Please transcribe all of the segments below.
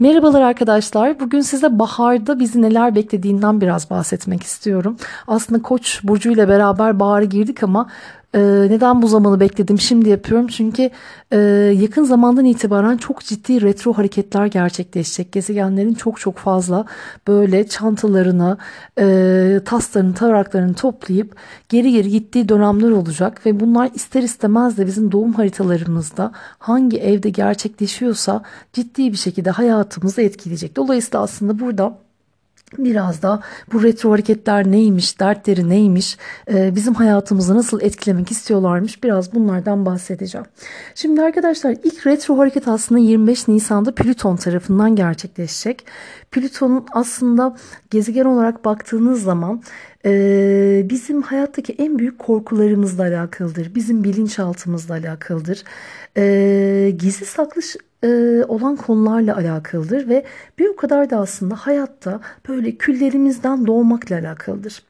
Merhabalar arkadaşlar. Bugün size baharda bizi neler beklediğinden biraz bahsetmek istiyorum. Aslında Koç burcu ile beraber bahara girdik ama ee, neden bu zamanı bekledim şimdi yapıyorum? Çünkü e, yakın zamandan itibaren çok ciddi retro hareketler gerçekleşecek. Gezegenlerin çok çok fazla böyle çantalarını e, taslarını taraklarını toplayıp geri geri gittiği dönemler olacak. Ve bunlar ister istemez de bizim doğum haritalarımızda hangi evde gerçekleşiyorsa ciddi bir şekilde hayatımızı etkileyecek. Dolayısıyla aslında burada biraz da bu retro hareketler neymiş, dertleri neymiş, e, bizim hayatımızı nasıl etkilemek istiyorlarmış biraz bunlardan bahsedeceğim. Şimdi arkadaşlar ilk retro hareket aslında 25 Nisan'da Plüton tarafından gerçekleşecek. Plüton'un aslında gezegen olarak baktığınız zaman e, bizim hayattaki en büyük korkularımızla alakalıdır. Bizim bilinçaltımızla alakalıdır. E, gizli saklı e, olan konularla alakalıdır ve bir o kadar da aslında hayatta böyle küllerimizden doğmakla alakalıdır.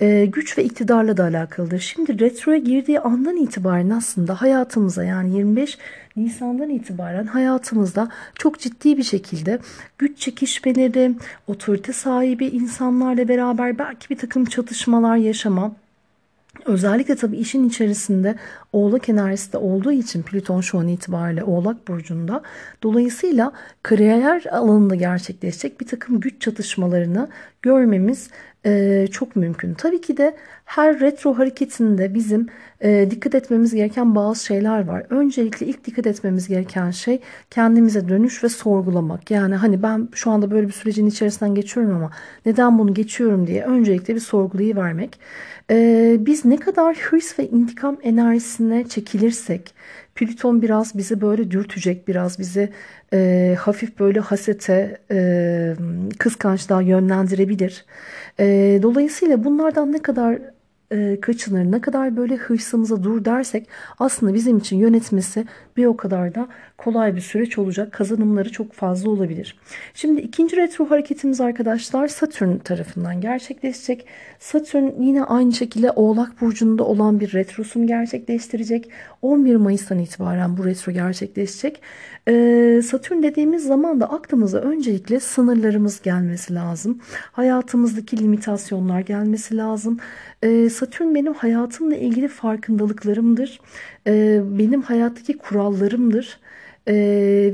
E, güç ve iktidarla da alakalıdır. Şimdi retroya girdiği andan itibaren aslında hayatımıza yani 25 Nisan'dan itibaren hayatımızda çok ciddi bir şekilde güç çekişmeleri, otorite sahibi insanlarla beraber belki bir takım çatışmalar yaşama, Özellikle tabii işin içerisinde Oğlak enerjisi de olduğu için Plüton şu an itibariyle Oğlak Burcu'nda. Dolayısıyla kariyer alanında gerçekleşecek bir takım güç çatışmalarını görmemiz e, çok mümkün. Tabii ki de her retro hareketinde bizim e, dikkat etmemiz gereken bazı şeyler var. Öncelikle ilk dikkat etmemiz gereken şey kendimize dönüş ve sorgulamak. Yani hani ben şu anda böyle bir sürecin içerisinden geçiyorum ama neden bunu geçiyorum diye öncelikle bir sorgulayı vermek. E, biz ne kadar hırs ve intikam enerjisine çekilirsek Plüton biraz bizi böyle dürtecek, biraz bizi e, hafif böyle hasete, e, kıskançlığa yönlendirebilir. E, dolayısıyla bunlardan ne kadar e, kaçınır, ne kadar böyle hırsımıza dur dersek aslında bizim için yönetmesi bir o kadar da kolay bir süreç olacak. Kazanımları çok fazla olabilir. Şimdi ikinci retro hareketimiz arkadaşlar Satürn tarafından gerçekleşecek. Satürn yine aynı şekilde Oğlak Burcu'nda olan bir retrosunu gerçekleştirecek. 11 Mayıs'tan itibaren bu retro gerçekleşecek. Ee, Satürn dediğimiz zaman da aklımıza öncelikle sınırlarımız gelmesi lazım. Hayatımızdaki limitasyonlar gelmesi lazım. Ee, Satürn benim hayatımla ilgili farkındalıklarımdır. Benim hayattaki kurallarımdır e,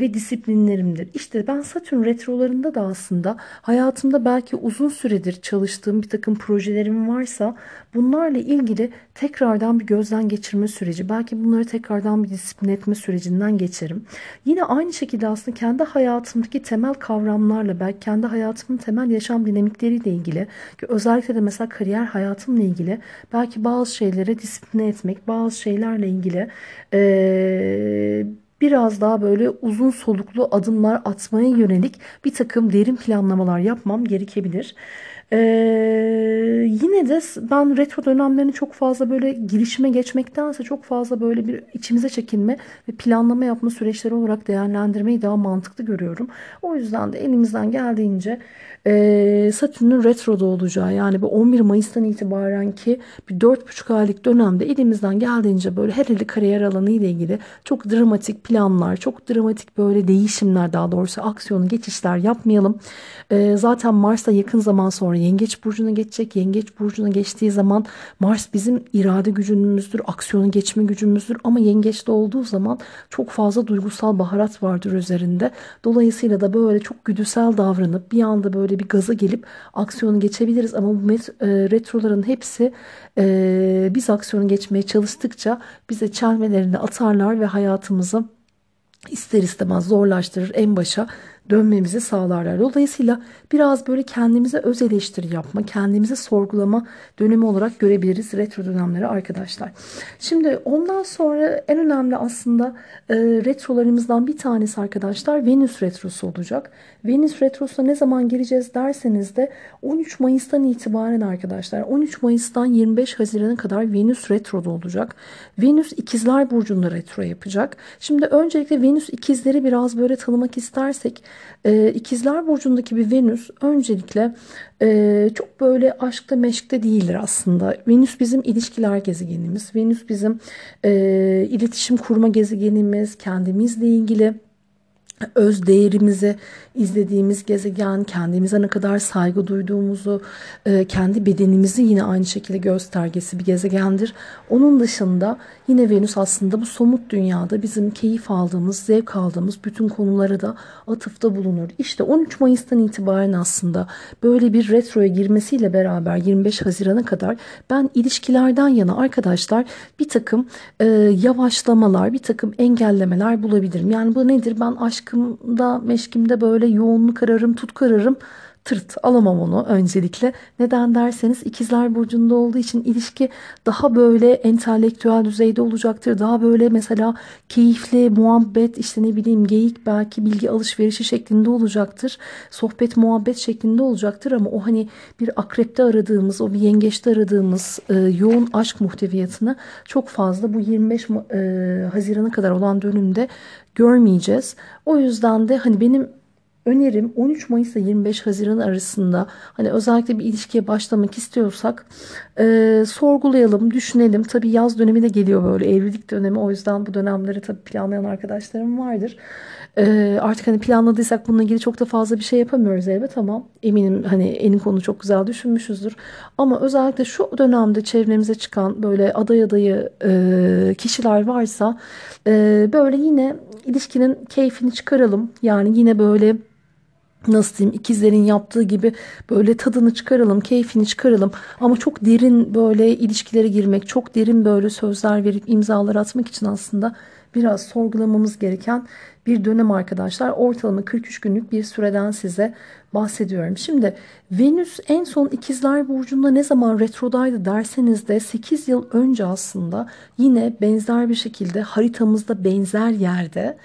ve disiplinlerimdir. İşte ben Satürn retrolarında da aslında hayatımda belki uzun süredir çalıştığım bir takım projelerim varsa bunlarla ilgili tekrardan bir gözden geçirme süreci, belki bunları tekrardan bir disiplin etme sürecinden geçerim. Yine aynı şekilde aslında kendi hayatımdaki temel kavramlarla, belki kendi hayatımın temel yaşam dinamikleriyle ilgili, ki özellikle de mesela kariyer hayatımla ilgili belki bazı şeylere disipline etmek, bazı şeylerle ilgili e, biraz daha böyle uzun soluklu adımlar atmaya yönelik bir takım derin planlamalar yapmam gerekebilir. Ee, yine de ben retro dönemlerini çok fazla böyle girişime geçmektense çok fazla böyle bir içimize çekinme ve planlama yapma süreçleri olarak değerlendirmeyi daha mantıklı görüyorum. O yüzden de elimizden geldiğince e, Satürn'ün retroda olacağı yani bu 11 Mayıs'tan itibaren ki bir 4,5 aylık dönemde elimizden geldiğince böyle her eli kariyer alanı ile ilgili çok dramatik planlar, çok dramatik böyle değişimler daha doğrusu aksiyonu geçişler yapmayalım. E, zaten Mars'ta yakın zaman sonra Yengeç Burcu'na geçecek. Yengeç Burcu'na geçtiği zaman Mars bizim irade gücümüzdür, aksiyonu geçme gücümüzdür ama Yengeç'te olduğu zaman çok fazla duygusal baharat vardır üzerinde. Dolayısıyla da böyle çok güdüsel davranıp bir anda böyle bir gaza gelip aksiyonu geçebiliriz ama bu e, retroların hepsi e, biz aksiyonu geçmeye çalıştıkça bize çelmelerini atarlar ve hayatımızı ister istemez zorlaştırır en başa dönmemizi sağlarlar. Dolayısıyla biraz böyle kendimize öz eleştiri yapma, kendimize sorgulama dönemi olarak görebiliriz retro dönemleri arkadaşlar. Şimdi ondan sonra en önemli aslında e, retrolarımızdan bir tanesi arkadaşlar Venüs retrosu olacak. Venüs retrosuna ne zaman gireceğiz derseniz de 13 Mayıs'tan itibaren arkadaşlar 13 Mayıs'tan 25 Haziran'a kadar Venüs retroda olacak. Venüs ikizler burcunda retro yapacak. Şimdi öncelikle Venüs ikizleri biraz böyle tanımak istersek e, İkizler Burcu'ndaki bir Venüs öncelikle e, çok böyle aşkta meşkte değildir aslında. Venüs bizim ilişkiler gezegenimiz. Venüs bizim e, iletişim kurma gezegenimiz, kendimizle ilgili öz değerimizi izlediğimiz gezegen, kendimize ne kadar saygı duyduğumuzu, e, kendi bedenimizi yine aynı şekilde göstergesi bir gezegendir. Onun dışında yine Venüs aslında bu somut dünyada bizim keyif aldığımız, zevk aldığımız bütün konulara da atıfta bulunur. İşte 13 Mayıs'tan itibaren aslında böyle bir retroya girmesiyle beraber 25 Haziran'a kadar ben ilişkilerden yana arkadaşlar bir takım e, yavaşlamalar, bir takım engellemeler bulabilirim. Yani bu nedir? Ben aşkımda, meşkimde böyle yoğunluk ararım, tutku ararım tırt alamam onu öncelikle. Neden derseniz ikizler burcunda olduğu için ilişki daha böyle entelektüel düzeyde olacaktır. Daha böyle mesela keyifli muhabbet işte ne bileyim geyik belki bilgi alışverişi şeklinde olacaktır. Sohbet muhabbet şeklinde olacaktır ama o hani bir akrepte aradığımız o bir yengeçte aradığımız e, yoğun aşk muhteviyatını çok fazla bu 25 e, Haziran'a kadar olan dönümde görmeyeceğiz. O yüzden de hani benim önerim 13 Mayıs ile 25 Haziran arasında hani özellikle bir ilişkiye başlamak istiyorsak e, sorgulayalım, düşünelim. Tabii yaz dönemi de geliyor böyle evlilik dönemi o yüzden bu dönemleri tabii planlayan arkadaşlarım vardır. E, artık hani planladıysak bununla ilgili çok da fazla bir şey yapamıyoruz elbet ama eminim hani enin konu çok güzel düşünmüşüzdür. Ama özellikle şu dönemde çevremize çıkan böyle aday adayı e, kişiler varsa e, böyle yine ilişkinin keyfini çıkaralım. Yani yine böyle nasıl diyeyim ikizlerin yaptığı gibi böyle tadını çıkaralım, keyfini çıkaralım. Ama çok derin böyle ilişkilere girmek, çok derin böyle sözler verip imzalar atmak için aslında biraz sorgulamamız gereken bir dönem arkadaşlar. Ortalama 43 günlük bir süreden size bahsediyorum. Şimdi Venüs en son ikizler burcunda ne zaman retrodaydı derseniz de 8 yıl önce aslında yine benzer bir şekilde haritamızda benzer yerde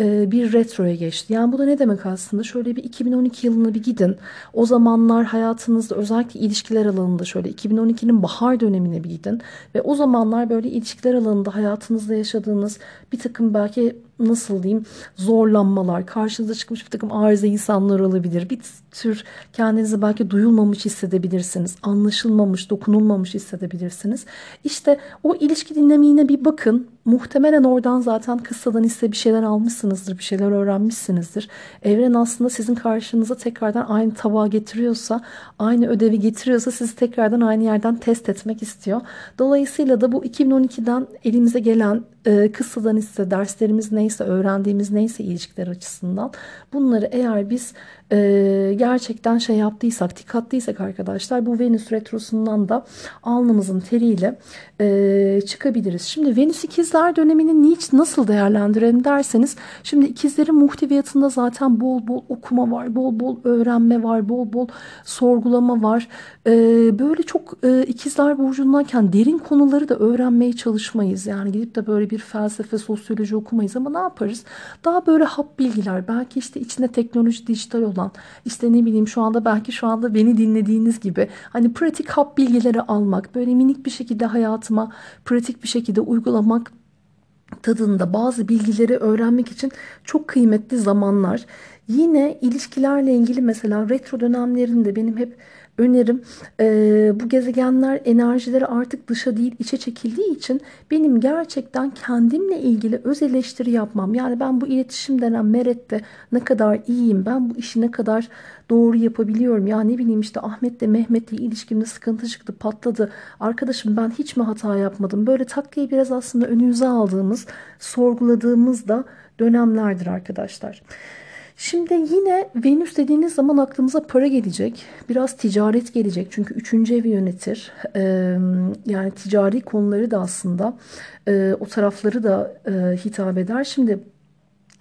bir retroya geçti. Yani bu da ne demek aslında? Şöyle bir 2012 yılına bir gidin. O zamanlar hayatınızda özellikle ilişkiler alanında şöyle 2012'nin bahar dönemine bir gidin. Ve o zamanlar böyle ilişkiler alanında hayatınızda yaşadığınız bir takım belki nasıl diyeyim zorlanmalar, karşınıza çıkmış bir takım arıza insanlar olabilir. Bir tür kendinizi belki duyulmamış hissedebilirsiniz. Anlaşılmamış, dokunulmamış hissedebilirsiniz. İşte o ilişki dinamiğine bir bakın. Muhtemelen oradan zaten kıssadan ise bir şeyler almışsınızdır, bir şeyler öğrenmişsinizdir. Evren aslında sizin karşınıza tekrardan aynı tabağı getiriyorsa, aynı ödevi getiriyorsa sizi tekrardan aynı yerden test etmek istiyor. Dolayısıyla da bu 2012'den elimize gelen e, kıssadan ise derslerimiz neyse, öğrendiğimiz neyse ilişkiler açısından bunları eğer biz e, gerçekten şey yaptıysak, tik attıysak arkadaşlar bu Venüs retrosundan da alnımızın teriyle e, çıkabiliriz. Şimdi Venüs ikizler dönemini niç nasıl değerlendirelim derseniz şimdi ikizlerin muhteviyatında zaten bol bol okuma var, bol bol öğrenme var, bol bol sorgulama var. E, böyle çok e, ikizler burcundayken derin konuları da öğrenmeye çalışmayız. Yani gidip de böyle bir felsefe, sosyoloji okumayız ama ne yaparız? Daha böyle hap bilgiler, belki işte içinde teknoloji, dijital olan, işte ne bileyim şu anda belki şu anda beni dinlediğiniz gibi hani pratik hap bilgileri almak, böyle minik bir şekilde hayatıma pratik bir şekilde uygulamak tadında bazı bilgileri öğrenmek için çok kıymetli zamanlar. Yine ilişkilerle ilgili mesela retro dönemlerinde benim hep önerim. E, bu gezegenler enerjileri artık dışa değil içe çekildiği için benim gerçekten kendimle ilgili öz eleştiri yapmam. Yani ben bu iletişim denen merette ne kadar iyiyim, ben bu işi ne kadar doğru yapabiliyorum. Ya ne bileyim işte Ahmet'le Mehmet'le ilişkimde sıkıntı çıktı, patladı. Arkadaşım ben hiç mi hata yapmadım? Böyle takkayı biraz aslında önümüze aldığımız, sorguladığımız da dönemlerdir arkadaşlar. Şimdi yine Venüs dediğiniz zaman aklımıza para gelecek. Biraz ticaret gelecek. Çünkü üçüncü evi yönetir. Ee, yani ticari konuları da aslında e, o tarafları da e, hitap eder. Şimdi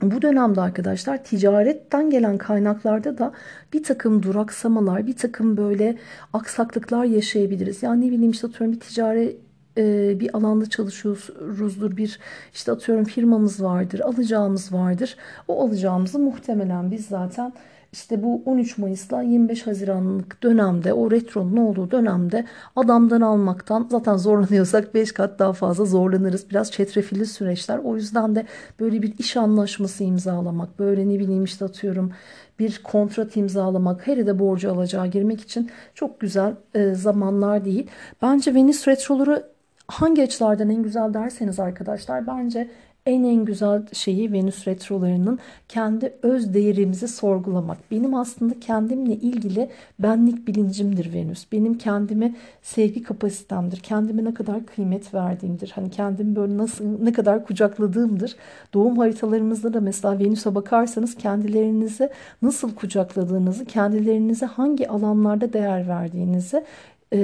bu dönemde arkadaşlar ticaretten gelen kaynaklarda da bir takım duraksamalar, bir takım böyle aksaklıklar yaşayabiliriz. Yani ne bileyim işte atıyorum bir ticari e, bir alanda çalışıyoruzdur. Bir işte atıyorum firmamız vardır, alacağımız vardır. O alacağımızı muhtemelen biz zaten işte bu 13 Mayıs'la 25 Haziranlık dönemde o retronun olduğu dönemde adamdan almaktan zaten zorlanıyorsak 5 kat daha fazla zorlanırız. Biraz çetrefilli süreçler. O yüzden de böyle bir iş anlaşması imzalamak, böyle ne bileyim işte atıyorum bir kontrat imzalamak, her de borcu alacağı girmek için çok güzel e, zamanlar değil. Bence Venüs retroları hangi açılardan en güzel derseniz arkadaşlar bence en en güzel şeyi Venüs retrolarının kendi öz değerimizi sorgulamak. Benim aslında kendimle ilgili benlik bilincimdir Venüs. Benim kendime sevgi kapasitemdir. Kendime ne kadar kıymet verdiğimdir. Hani kendimi böyle nasıl ne kadar kucakladığımdır. Doğum haritalarımızda da mesela Venüs'e bakarsanız kendilerinizi nasıl kucakladığınızı, kendilerinize hangi alanlarda değer verdiğinizi e,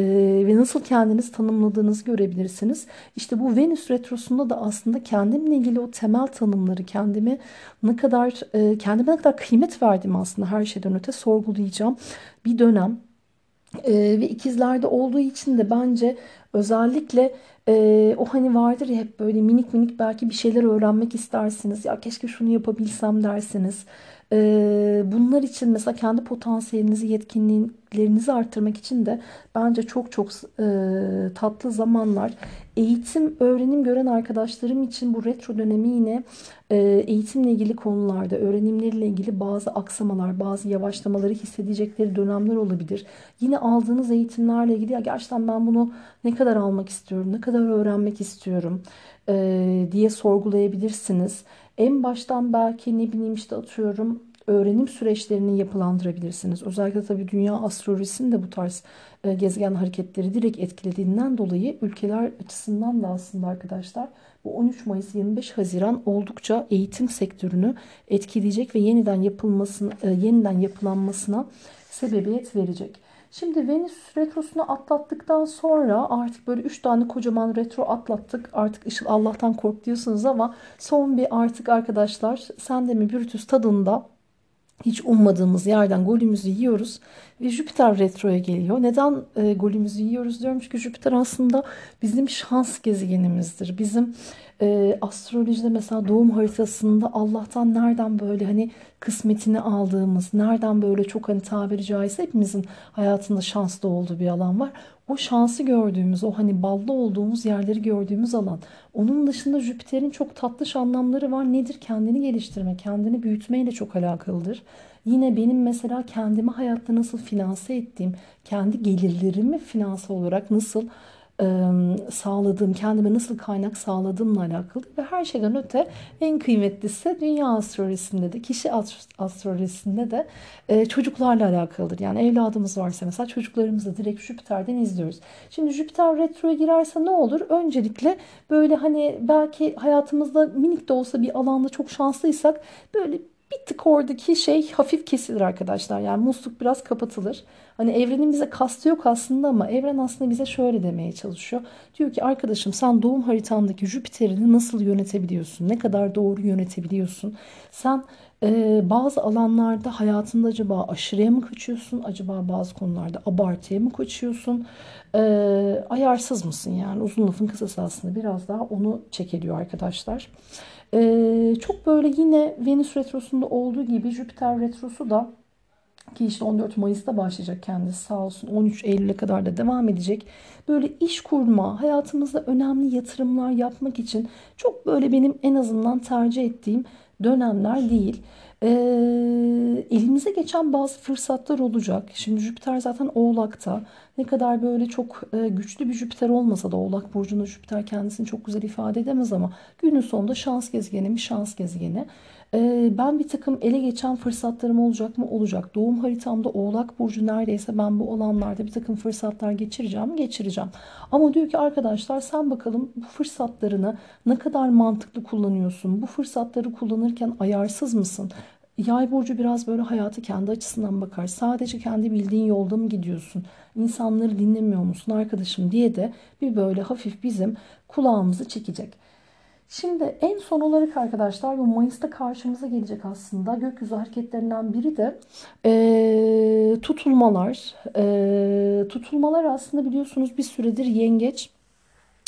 ve nasıl kendinizi tanımladığınızı görebilirsiniz. İşte bu Venüs retrosunda da aslında kendimle ilgili o temel tanımları kendimi ne kadar e, kendime ne kadar kıymet verdiğimi aslında her şeyden öte sorgulayacağım bir dönem. E, ve ikizlerde olduğu için de bence özellikle e, o hani vardır ya hep böyle minik minik belki bir şeyler öğrenmek istersiniz. Ya keşke şunu yapabilsem dersiniz. Bunlar için mesela kendi potansiyelinizi, yetkinliklerinizi arttırmak için de bence çok çok tatlı zamanlar. Eğitim, öğrenim gören arkadaşlarım için bu retro dönemi yine eğitimle ilgili konularda, öğrenimleriyle ilgili bazı aksamalar, bazı yavaşlamaları hissedecekleri dönemler olabilir. Yine aldığınız eğitimlerle ilgili ya gerçekten ben bunu ne kadar almak istiyorum, ne kadar öğrenmek istiyorum diye sorgulayabilirsiniz. En baştan belki ne bileyim işte atıyorum öğrenim süreçlerini yapılandırabilirsiniz. Özellikle tabii dünya astrolojisinin de bu tarz e, gezegen hareketleri direkt etkilediğinden dolayı ülkeler açısından da aslında arkadaşlar bu 13 Mayıs 25 Haziran oldukça eğitim sektörünü etkileyecek ve yeniden yapılmasına e, yeniden yapılanmasına sebebiyet verecek. Şimdi Venüs retrosunu atlattıktan sonra artık böyle 3 tane kocaman retro atlattık. Artık Işıl Allah'tan kork diyorsunuz ama son bir artık arkadaşlar sen de mi Brutus tadında hiç ummadığımız yerden golümüzü yiyoruz ve Jüpiter retroya geliyor. Neden e, golümüzü yiyoruz diyorum çünkü Jüpiter aslında bizim şans gezegenimizdir. Bizim e, astrolojide mesela doğum haritasında Allah'tan nereden böyle hani kısmetini aldığımız, nereden böyle çok hani tabiri caizse hepimizin hayatında şanslı olduğu bir alan var. O şansı gördüğümüz, o hani ballı olduğumuz yerleri gördüğümüz alan. Onun dışında Jüpiter'in çok tatlış anlamları var. Nedir? Kendini geliştirme, kendini büyütmeyle çok alakalıdır. Yine benim mesela kendimi hayatta nasıl finanse ettiğim, kendi gelirlerimi finansal olarak nasıl sağladığım, kendime nasıl kaynak sağladığımla alakalı ve her şeyden öte en kıymetlisi dünya astrolojisinde de, kişi astrolojisinde de çocuklarla alakalıdır. Yani evladımız varsa mesela çocuklarımızı direkt Jüpiter'den izliyoruz. Şimdi Jüpiter retroya girerse ne olur? Öncelikle böyle hani belki hayatımızda minik de olsa bir alanda çok şanslıysak böyle bir tık oradaki şey hafif kesilir arkadaşlar. Yani musluk biraz kapatılır. Hani evrenin bize kastı yok aslında ama evren aslında bize şöyle demeye çalışıyor. Diyor ki arkadaşım sen doğum haritandaki Jüpiter'ini nasıl yönetebiliyorsun? Ne kadar doğru yönetebiliyorsun? Sen e, bazı alanlarda hayatında acaba aşırıya mı kaçıyorsun? Acaba bazı konularda abartıya mı kaçıyorsun? E, ayarsız mısın yani? Uzun lafın kısası aslında biraz daha onu çekeliyor arkadaşlar. Ee, çok böyle yine Venüs retrosunda olduğu gibi Jüpiter retrosu da ki işte 14 Mayıs'ta başlayacak kendisi sağ olsun 13 Eylül'e kadar da devam edecek. Böyle iş kurma, hayatımızda önemli yatırımlar yapmak için çok böyle benim en azından tercih ettiğim dönemler değil. Ee, elimize geçen bazı fırsatlar olacak. Şimdi Jüpiter zaten Oğlak'ta. Ne kadar böyle çok e, güçlü bir Jüpiter olmasa da Oğlak Burcu'nda Jüpiter kendisini çok güzel ifade edemez ama günün sonunda şans gezegeni mi şans gezegeni. Ee, ben bir takım ele geçen fırsatlarım olacak mı? Olacak. Doğum haritamda Oğlak Burcu neredeyse ben bu alanlarda bir takım fırsatlar geçireceğim Geçireceğim. Ama diyor ki arkadaşlar sen bakalım bu fırsatlarını ne kadar mantıklı kullanıyorsun? Bu fırsatları kullanırken ayarsız mısın? Yay burcu biraz böyle hayatı kendi açısından bakar. Sadece kendi bildiğin yolda mı gidiyorsun? İnsanları dinlemiyor musun arkadaşım diye de bir böyle hafif bizim kulağımızı çekecek. Şimdi en son olarak arkadaşlar bu Mayıs'ta karşımıza gelecek aslında gökyüzü hareketlerinden biri de e, tutulmalar. E, tutulmalar aslında biliyorsunuz bir süredir yengeç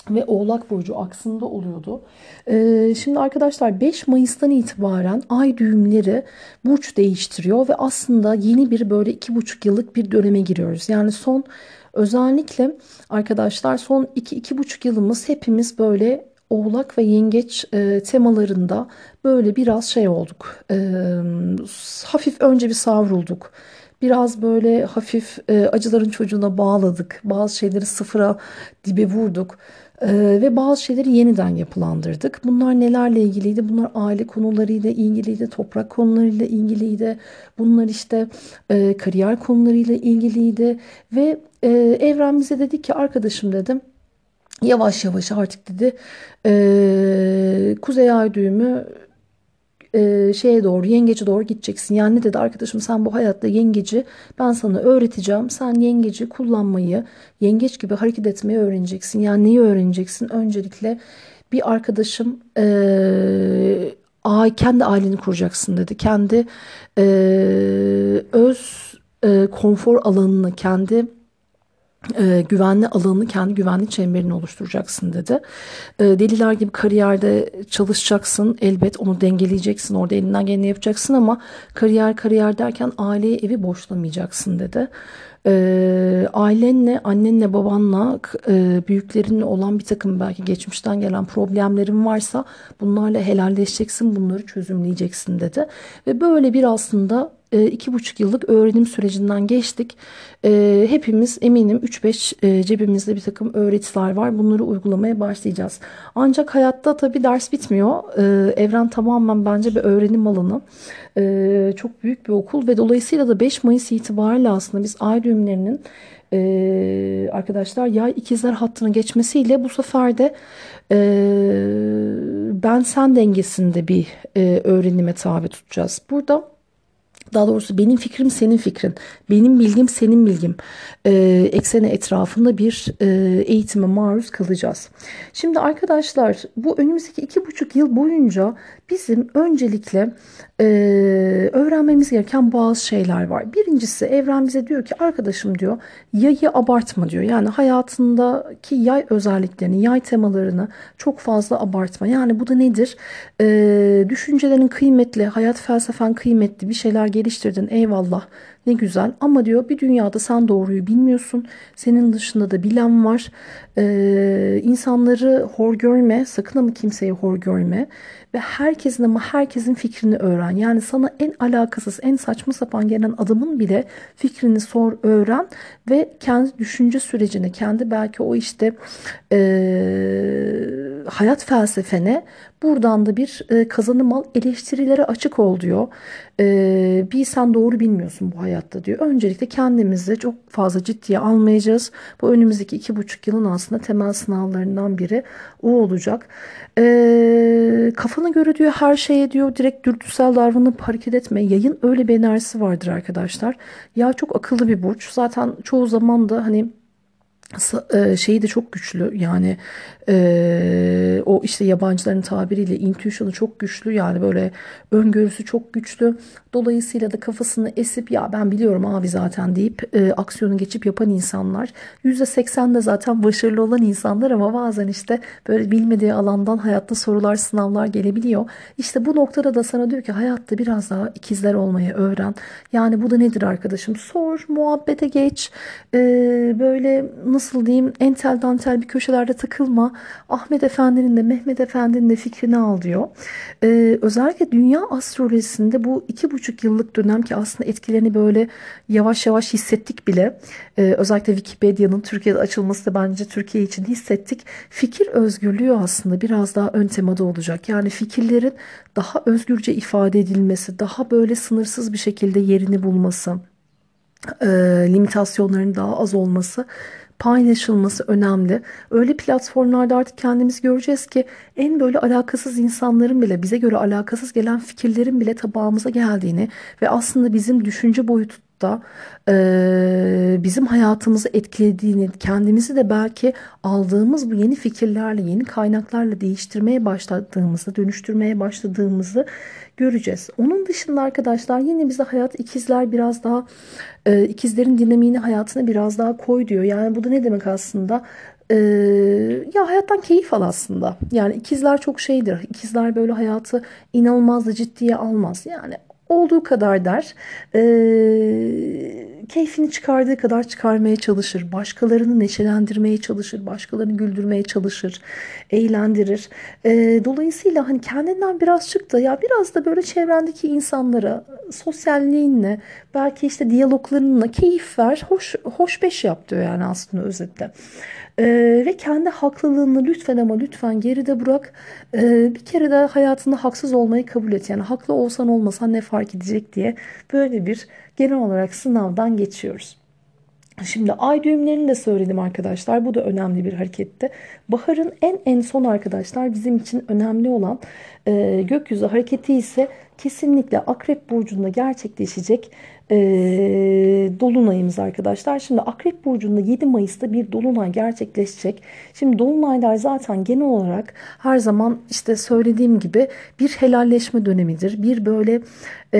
ve Oğlak Burcu aksında oluyordu. Ee, şimdi arkadaşlar 5 Mayıs'tan itibaren ay düğümleri burç değiştiriyor ve aslında yeni bir böyle 2,5 yıllık bir döneme giriyoruz. Yani son özellikle arkadaşlar son 2-2,5 yılımız hepimiz böyle Oğlak ve Yengeç e, temalarında böyle biraz şey olduk. E, hafif önce bir savrulduk. Biraz böyle hafif e, acıların çocuğuna bağladık. Bazı şeyleri sıfıra dibe vurduk. Ee, ve bazı şeyleri yeniden yapılandırdık. Bunlar nelerle ilgiliydi? Bunlar aile konularıyla ilgiliydi, toprak konularıyla ilgiliydi. Bunlar işte e, kariyer konularıyla ilgiliydi. Ve e, evren bize dedi ki arkadaşım dedim yavaş yavaş artık dedi e, kuzey ay düğümü e, şeye doğru yengeci doğru gideceksin. Yani ne dedi arkadaşım sen bu hayatta yengeci ben sana öğreteceğim. Sen yengeci kullanmayı yengeç gibi hareket etmeyi öğreneceksin. Yani neyi öğreneceksin? Öncelikle bir arkadaşım e, kendi aileni kuracaksın dedi. Kendi e, öz e, konfor alanını kendi e, güvenli alanını kendi güvenli çemberini oluşturacaksın dedi. E, deliler gibi kariyerde çalışacaksın elbet onu dengeleyeceksin orada elinden geleni yapacaksın ama kariyer kariyer derken aileyi evi boşlamayacaksın dedi. E, ailenle annenle babanla e, büyüklerinle olan bir takım belki geçmişten gelen problemlerin varsa bunlarla helalleşeceksin bunları çözümleyeceksin dedi. Ve böyle bir aslında iki buçuk yıllık öğrenim sürecinden geçtik. E, hepimiz eminim 3-5 e, cebimizde bir takım öğretiler var. Bunları uygulamaya başlayacağız. Ancak hayatta tabii ders bitmiyor. Evren tamamen bence bir öğrenim alanı. Çok büyük bir okul ve dolayısıyla da 5 Mayıs itibariyle aslında biz ay düğümlerinin arkadaşlar yay ikizler hattına geçmesiyle bu sefer de ben sen dengesinde bir öğrenime tabi tutacağız. Burada daha doğrusu benim fikrim senin fikrin, benim bilgim senin bilgim e, ekseni etrafında bir e, eğitime maruz kalacağız. Şimdi arkadaşlar bu önümüzdeki iki buçuk yıl boyunca bizim öncelikle e, öğrenmemiz gereken bazı şeyler var. Birincisi evren bize diyor ki arkadaşım diyor yayı abartma diyor. Yani hayatındaki yay özelliklerini, yay temalarını çok fazla abartma. Yani bu da nedir? E, düşüncelerin kıymetli, hayat felsefen kıymetli bir şeyler geliştirdin eyvallah ne güzel ama diyor bir dünyada sen doğruyu bilmiyorsun. Senin dışında da bilen var. Ee, insanları hor görme. Sakın ama kimseyi hor görme. Ve herkesin ama herkesin fikrini öğren. Yani sana en alakasız, en saçma sapan gelen adamın bile fikrini sor, öğren. Ve kendi düşünce sürecini, kendi belki o işte e, hayat felsefene buradan da bir e, kazanım al. Eleştirilere açık ol diyor. E, bir sen doğru bilmiyorsun bu hayatta diyor. Öncelikle kendimizi çok fazla ciddiye almayacağız. Bu önümüzdeki iki buçuk yılın aslında temel sınavlarından biri o olacak. E, kafana göre diyor her şeye diyor direkt dürtüsel davranıp hareket etme. Yayın öyle bir enerjisi vardır arkadaşlar. Ya çok akıllı bir burç. Zaten çoğu zaman da hani şeyi de çok güçlü. Yani e, o işte yabancıların tabiriyle intuition'ı çok güçlü. Yani böyle öngörüsü çok güçlü. Dolayısıyla da kafasını esip ya ben biliyorum abi zaten deyip e, aksiyonu geçip yapan insanlar. %80 de zaten başarılı olan insanlar ama bazen işte böyle bilmediği alandan hayatta sorular sınavlar gelebiliyor. İşte bu noktada da sana diyor ki hayatta biraz daha ikizler olmayı öğren. Yani bu da nedir arkadaşım? Sor muhabbete geç. E, böyle nasıl diyeyim entel dantel bir köşelerde takılma. Ahmet Efendi'nin de Mehmet Efendi'nin de fikrini al diyor. Ee, özellikle dünya astrolojisinde bu iki buçuk yıllık dönem ki aslında etkilerini böyle yavaş yavaş hissettik bile. Ee, özellikle Wikipedia'nın Türkiye'de açılması da bence Türkiye için hissettik. Fikir özgürlüğü aslında biraz daha ön temada olacak. Yani fikirlerin daha özgürce ifade edilmesi, daha böyle sınırsız bir şekilde yerini bulması, e, limitasyonların daha az olması paylaşılması önemli. Öyle platformlarda artık kendimizi göreceğiz ki en böyle alakasız insanların bile bize göre alakasız gelen fikirlerin bile tabağımıza geldiğini ve aslında bizim düşünce boyutu da e, bizim hayatımızı etkilediğini, kendimizi de belki aldığımız bu yeni fikirlerle, yeni kaynaklarla değiştirmeye başladığımızı, dönüştürmeye başladığımızı göreceğiz. Onun dışında arkadaşlar yine bize hayat ikizler biraz daha e, ikizlerin dinamiğini hayatına biraz daha koy diyor. Yani bu da ne demek aslında? Ee, ya hayattan keyif al aslında. Yani ikizler çok şeydir. İkizler böyle hayatı inanılmaz da ciddiye almaz. Yani olduğu kadar der. E, keyfini çıkardığı kadar çıkarmaya çalışır. Başkalarını neşelendirmeye çalışır. Başkalarını güldürmeye çalışır. Eğlendirir. E, dolayısıyla hani kendinden biraz çık da ya biraz da böyle çevrendeki insanlara sosyalliğinle belki işte diyaloglarınla keyif ver. Hoş, hoş beş yap diyor yani aslında özetle. Ee, ve kendi haklılığını lütfen ama lütfen geride bırak. Ee, bir kere de hayatında haksız olmayı kabul et. Yani haklı olsan olmasan ne fark edecek diye böyle bir genel olarak sınavdan geçiyoruz. Şimdi ay düğümlerini de söyledim arkadaşlar. Bu da önemli bir hareketti. Baharın en en son arkadaşlar bizim için önemli olan e, gökyüzü hareketi ise kesinlikle Akrep Burcu'nda gerçekleşecek e, dolunayımız arkadaşlar. Şimdi Akrep Burcu'nda 7 Mayıs'ta bir dolunay gerçekleşecek. Şimdi dolunaylar zaten genel olarak her zaman işte söylediğim gibi bir helalleşme dönemidir. Bir böyle e,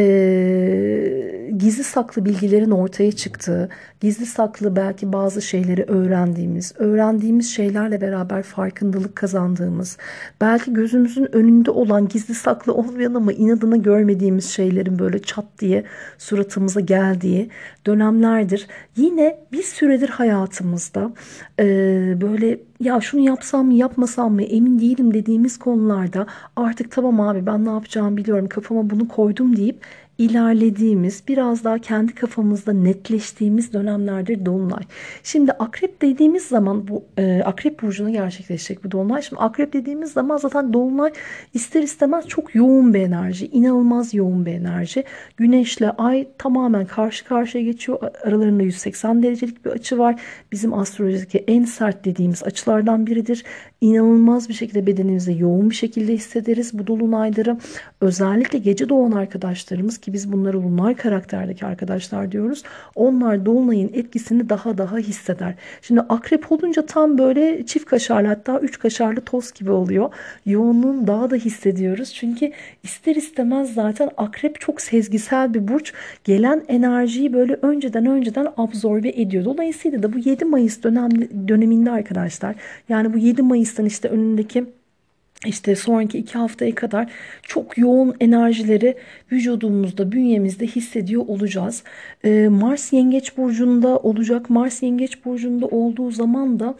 gizli saklı bilgilerin ortaya çıktığı, gizli saklı belki bazı şeyleri öğrendiğimiz, öğrendiğimiz şeylerle beraber farkındalık kazandığımız, belki gözümüzün önünde olan gizli saklı olmayan ama inadına görmediğimiz şeylerin böyle çat diye suratımıza geldiği dönemlerdir. Yine bir süredir hayatımızda e, böyle ya şunu yapsam mı yapmasam mı emin değilim dediğimiz konularda artık tamam abi ben ne yapacağımı biliyorum kafama bunu koydum deyip ilerlediğimiz, biraz daha kendi kafamızda netleştiğimiz dönemlerdir dolunay. Şimdi akrep dediğimiz zaman bu e, akrep burcuna gerçekleşecek bu dolunay. Şimdi akrep dediğimiz zaman zaten dolunay ister istemez çok yoğun bir enerji, inanılmaz yoğun bir enerji. Güneşle ay tamamen karşı karşıya geçiyor. Aralarında 180 derecelik bir açı var. Bizim astrolojideki en sert dediğimiz açılardan biridir. İnanılmaz bir şekilde bedenimizde yoğun bir şekilde hissederiz bu dolunayları. Özellikle gece doğan arkadaşlarımız ki biz bunları bunlar karakterdeki arkadaşlar diyoruz. Onlar dolunayın etkisini daha daha hisseder. Şimdi akrep olunca tam böyle çift kaşarlı hatta üç kaşarlı toz gibi oluyor. Yoğunluğunu daha da hissediyoruz. Çünkü ister istemez zaten akrep çok sezgisel bir burç. Gelen enerjiyi böyle önceden önceden absorbe ediyor. Dolayısıyla da bu 7 Mayıs dönem, döneminde arkadaşlar yani bu 7 Mayıs'tan işte önündeki işte sonraki iki haftaya kadar çok yoğun enerjileri vücudumuzda, bünyemizde hissediyor olacağız. Ee, Mars Yengeç Burcu'nda olacak. Mars Yengeç Burcu'nda olduğu zaman da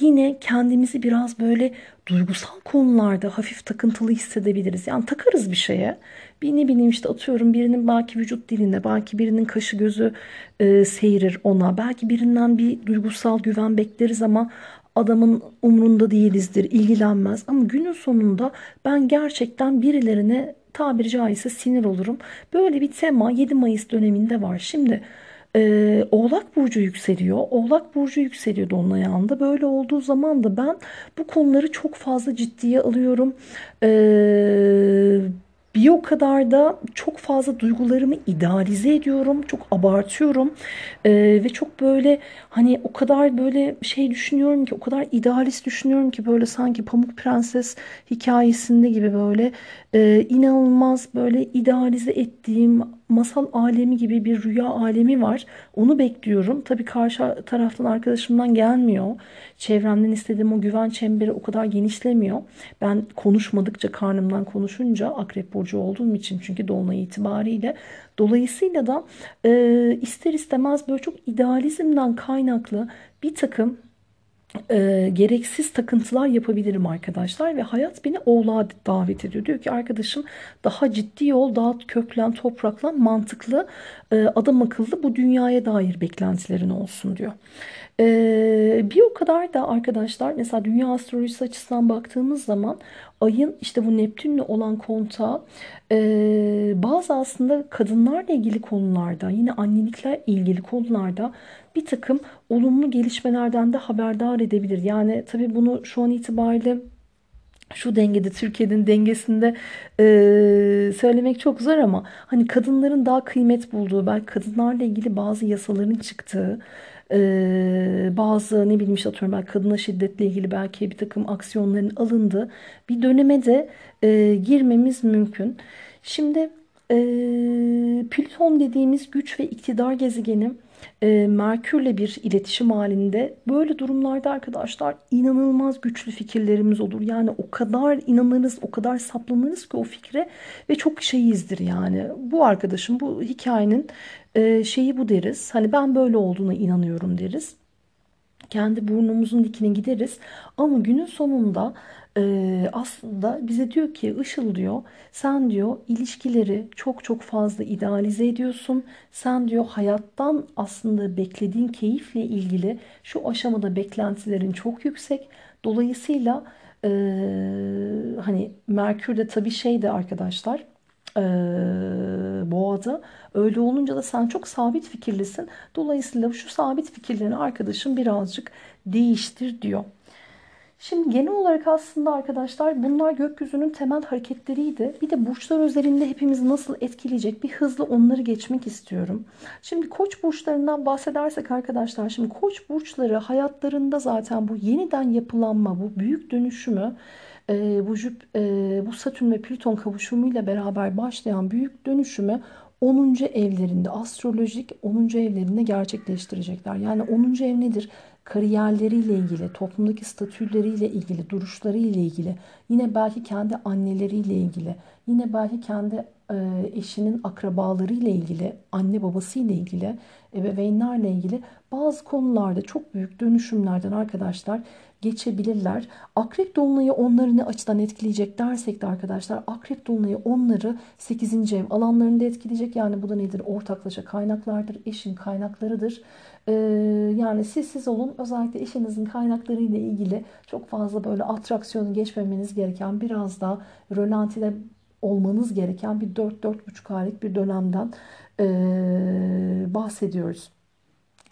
yine kendimizi biraz böyle duygusal konularda hafif takıntılı hissedebiliriz. Yani takarız bir şeye. Bir ne bileyim işte atıyorum birinin belki vücut dilinde, belki birinin kaşı gözü e, seyirir ona. Belki birinden bir duygusal güven bekleriz ama adamın umrunda değilizdir, ilgilenmez. Ama günün sonunda ben gerçekten birilerine tabiri caizse sinir olurum. Böyle bir tema 7 Mayıs döneminde var. Şimdi e, Oğlak Burcu yükseliyor. Oğlak Burcu yükseliyor Dolunay ayağında. Böyle olduğu zaman da ben bu konuları çok fazla ciddiye alıyorum. Eee bir o kadar da çok fazla duygularımı idealize ediyorum. Çok abartıyorum. Ee, ve çok böyle hani o kadar böyle şey düşünüyorum ki o kadar idealist düşünüyorum ki böyle sanki Pamuk Prenses hikayesinde gibi böyle e, inanılmaz böyle idealize ettiğim masal alemi gibi bir rüya alemi var. Onu bekliyorum. Tabii karşı taraftan arkadaşımdan gelmiyor. Çevremden istediğim o güven çemberi o kadar genişlemiyor. Ben konuşmadıkça karnımdan konuşunca akrep burcu olduğum için çünkü dolunay itibariyle dolayısıyla da e, ister istemez böyle çok idealizmden kaynaklı bir takım e, gereksiz takıntılar yapabilirim arkadaşlar ve hayat beni oğlağa davet ediyor. Diyor ki arkadaşım daha ciddi yol, daha köklen, topraklan, mantıklı, e, adam akıllı bu dünyaya dair beklentilerin olsun diyor. E, bir o kadar da arkadaşlar mesela dünya astrolojisi açısından baktığımız zaman ayın işte bu Neptünle olan kontağı e, bazı aslında kadınlarla ilgili konularda yine annelikle ilgili konularda bir takım olumlu gelişmelerden de haberdar edebilir. Yani tabii bunu şu an itibariyle şu dengede Türkiye'nin dengesinde e, söylemek çok zor ama hani kadınların daha kıymet bulduğu belki kadınlarla ilgili bazı yasaların çıktığı e, bazı ne bileyim işte atıyorum belki kadına şiddetle ilgili belki bir takım aksiyonların alındığı bir döneme de e, girmemiz mümkün. Şimdi Ee, Plüton dediğimiz güç ve iktidar gezegeni e, Merkürle bir iletişim halinde. Böyle durumlarda arkadaşlar inanılmaz güçlü fikirlerimiz olur. Yani o kadar inanırız, o kadar saplanırız ki o fikre ve çok şeyizdir yani. Bu arkadaşım bu hikayenin e, şeyi bu deriz. Hani ben böyle olduğuna inanıyorum deriz kendi burnumuzun dikine gideriz. Ama günün sonunda e, aslında bize diyor ki Işıl diyor sen diyor ilişkileri çok çok fazla idealize ediyorsun. Sen diyor hayattan aslında beklediğin keyifle ilgili şu aşamada beklentilerin çok yüksek. Dolayısıyla e, hani Merkür de tabii şeydi arkadaşlar e, boğada. Öyle olunca da sen çok sabit fikirlisin. Dolayısıyla şu sabit fikirlerini arkadaşım birazcık değiştir diyor. Şimdi genel olarak aslında arkadaşlar bunlar gökyüzünün temel hareketleriydi. Bir de burçlar üzerinde hepimizi nasıl etkileyecek bir hızlı onları geçmek istiyorum. Şimdi koç burçlarından bahsedersek arkadaşlar şimdi koç burçları hayatlarında zaten bu yeniden yapılanma bu büyük dönüşümü e, bu, Jüp, e, bu Satürn ve Plüton kavuşumuyla beraber başlayan büyük dönüşümü 10. evlerinde astrolojik 10. evlerinde gerçekleştirecekler. Yani 10. ev nedir? Kariyerleriyle ilgili, toplumdaki statüleriyle ilgili, duruşlarıyla ilgili, yine belki kendi anneleriyle ilgili, yine belki kendi e, eşinin akrabalarıyla ilgili, anne babasıyla ilgili, ebeveynlerle ilgili bazı konularda çok büyük dönüşümlerden arkadaşlar geçebilirler. Akrep dolunayı onları ne açıdan etkileyecek dersek de arkadaşlar akrep dolunayı onları 8. ev alanlarında etkileyecek. Yani bu da nedir? Ortaklaşa kaynaklardır. Eşin kaynaklarıdır. Ee, yani siz siz olun özellikle eşinizin kaynaklarıyla ilgili çok fazla böyle atraksiyonu geçmemeniz gereken biraz daha rölantide olmanız gereken bir 4-4,5 aylık bir dönemden ee, bahsediyoruz.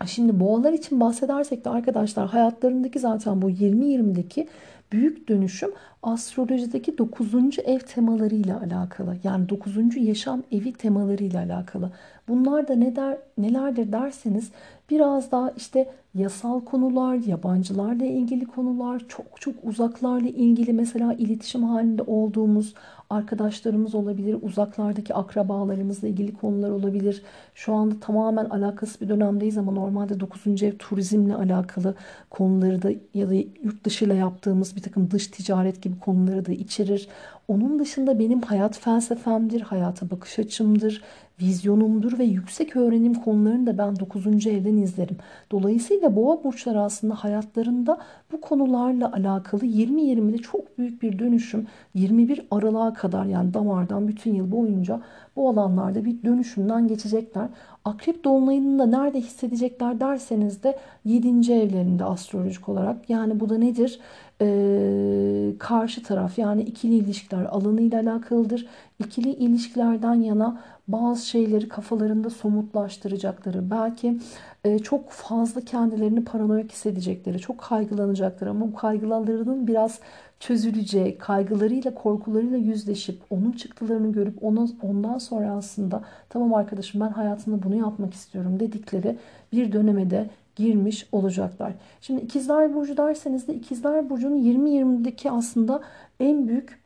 Şimdi boğalar için bahsedersek de arkadaşlar hayatlarındaki zaten bu 20-20'deki büyük dönüşüm astrolojideki 9. ev temalarıyla alakalı. Yani 9. yaşam evi temalarıyla alakalı. Bunlar da ne der, nelerdir derseniz biraz daha işte yasal konular, yabancılarla ilgili konular, çok çok uzaklarla ilgili mesela iletişim halinde olduğumuz arkadaşlarımız olabilir, uzaklardaki akrabalarımızla ilgili konular olabilir. Şu anda tamamen alakasız bir dönemdeyiz ama normalde 9. ev turizmle alakalı konuları da ya da yurt dışıyla yaptığımız bir takım dış ticaret gibi konuları da içerir. Onun dışında benim hayat felsefemdir, hayata bakış açımdır, vizyonumdur ve yüksek öğrenim konularını da ben 9. evden izlerim. Dolayısıyla boğa burçları aslında hayatlarında bu konularla alakalı 20-20'de çok büyük bir dönüşüm 21 Aralık'a kadar yani damardan bütün yıl boyunca bu alanlarda bir dönüşümden geçecekler. Akrep dolunayını da nerede hissedecekler derseniz de 7. evlerinde astrolojik olarak. Yani bu da nedir? Ee, karşı taraf yani ikili ilişkiler alanıyla alakalıdır. İkili ilişkilerden yana bazı şeyleri kafalarında somutlaştıracakları, belki e, çok fazla kendilerini paranoyak hissedecekleri, çok kaygılanacakları ama bu kaygılarının biraz çözüleceği, kaygılarıyla, korkularıyla yüzleşip onun çıktılarını görüp onu, ondan sonra aslında tamam arkadaşım ben hayatımda bunu yapmak istiyorum dedikleri bir döneme de girmiş olacaklar. Şimdi ikizler burcu derseniz de ikizler burcunun 20-20'deki aslında en büyük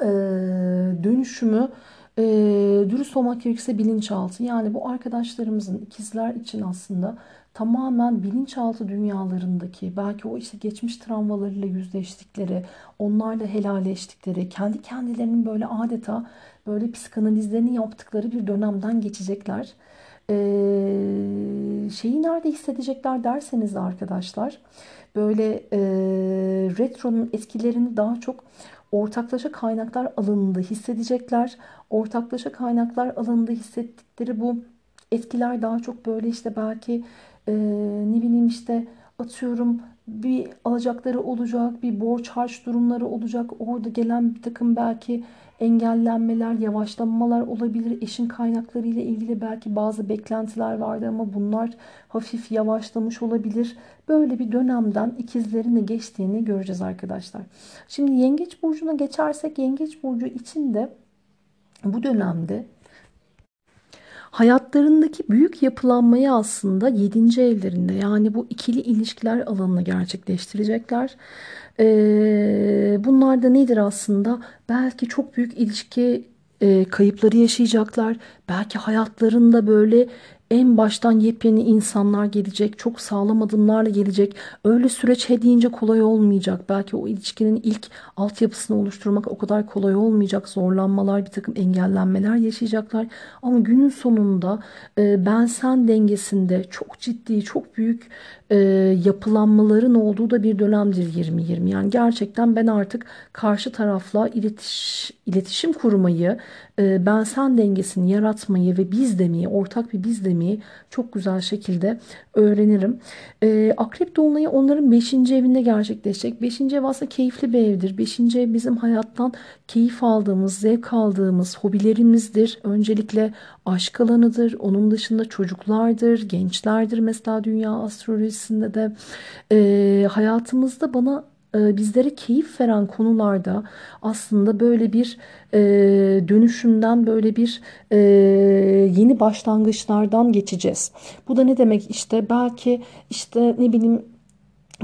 e, dönüşümü e, dürüst olmak gerekirse bilinçaltı. Yani bu arkadaşlarımızın ikizler için aslında tamamen bilinçaltı dünyalarındaki belki o işte geçmiş travmalarıyla yüzleştikleri, onlarla helalleştikleri, kendi kendilerinin böyle adeta böyle psikanalizlerini yaptıkları bir dönemden geçecekler. Ee, şeyi nerede hissedecekler derseniz de arkadaşlar böyle e, retronun etkilerini daha çok ortaklaşa kaynaklar alanında hissedecekler. Ortaklaşa kaynaklar alanında hissettikleri bu etkiler daha çok böyle işte belki e, ne bileyim işte atıyorum bir alacakları olacak, bir borç harç durumları olacak. Orada gelen bir takım belki engellenmeler, yavaşlamalar olabilir. Eşin kaynakları ile ilgili belki bazı beklentiler vardı ama bunlar hafif yavaşlamış olabilir. Böyle bir dönemden ikizlerin de geçtiğini göreceğiz arkadaşlar. Şimdi Yengeç Burcu'na geçersek Yengeç Burcu için de bu dönemde hayatlarındaki büyük yapılanmayı aslında 7. evlerinde yani bu ikili ilişkiler alanına gerçekleştirecekler. Ee, bunlar da nedir aslında? Belki çok büyük ilişki e, kayıpları yaşayacaklar. Belki hayatlarında böyle en baştan yepyeni insanlar gelecek. Çok sağlam adımlarla gelecek. Öyle süreç he kolay olmayacak. Belki o ilişkinin ilk altyapısını oluşturmak o kadar kolay olmayacak. Zorlanmalar, bir takım engellenmeler yaşayacaklar. Ama günün sonunda e, ben sen dengesinde çok ciddi, çok büyük e, yapılanmaların olduğu da bir dönemdir 2020. Yani gerçekten ben artık karşı tarafla iletiş, iletişim kurmayı, e, ben sen dengesini yaratmayı ve biz demeyi, ortak bir biz demeyi çok güzel şekilde öğrenirim. E, Akrep Dolunay'ı onların 5. evinde gerçekleşecek. 5. ev aslında keyifli bir evdir. 5. ev bizim hayattan keyif aldığımız, zevk aldığımız hobilerimizdir. Öncelikle aşk alanıdır. Onun dışında çocuklardır, gençlerdir. Mesela dünya astrolojisinde de e, hayatımızda bana bizlere keyif veren konularda aslında böyle bir e, dönüşümden böyle bir e, yeni başlangıçlardan geçeceğiz. Bu da ne demek işte belki işte ne bileyim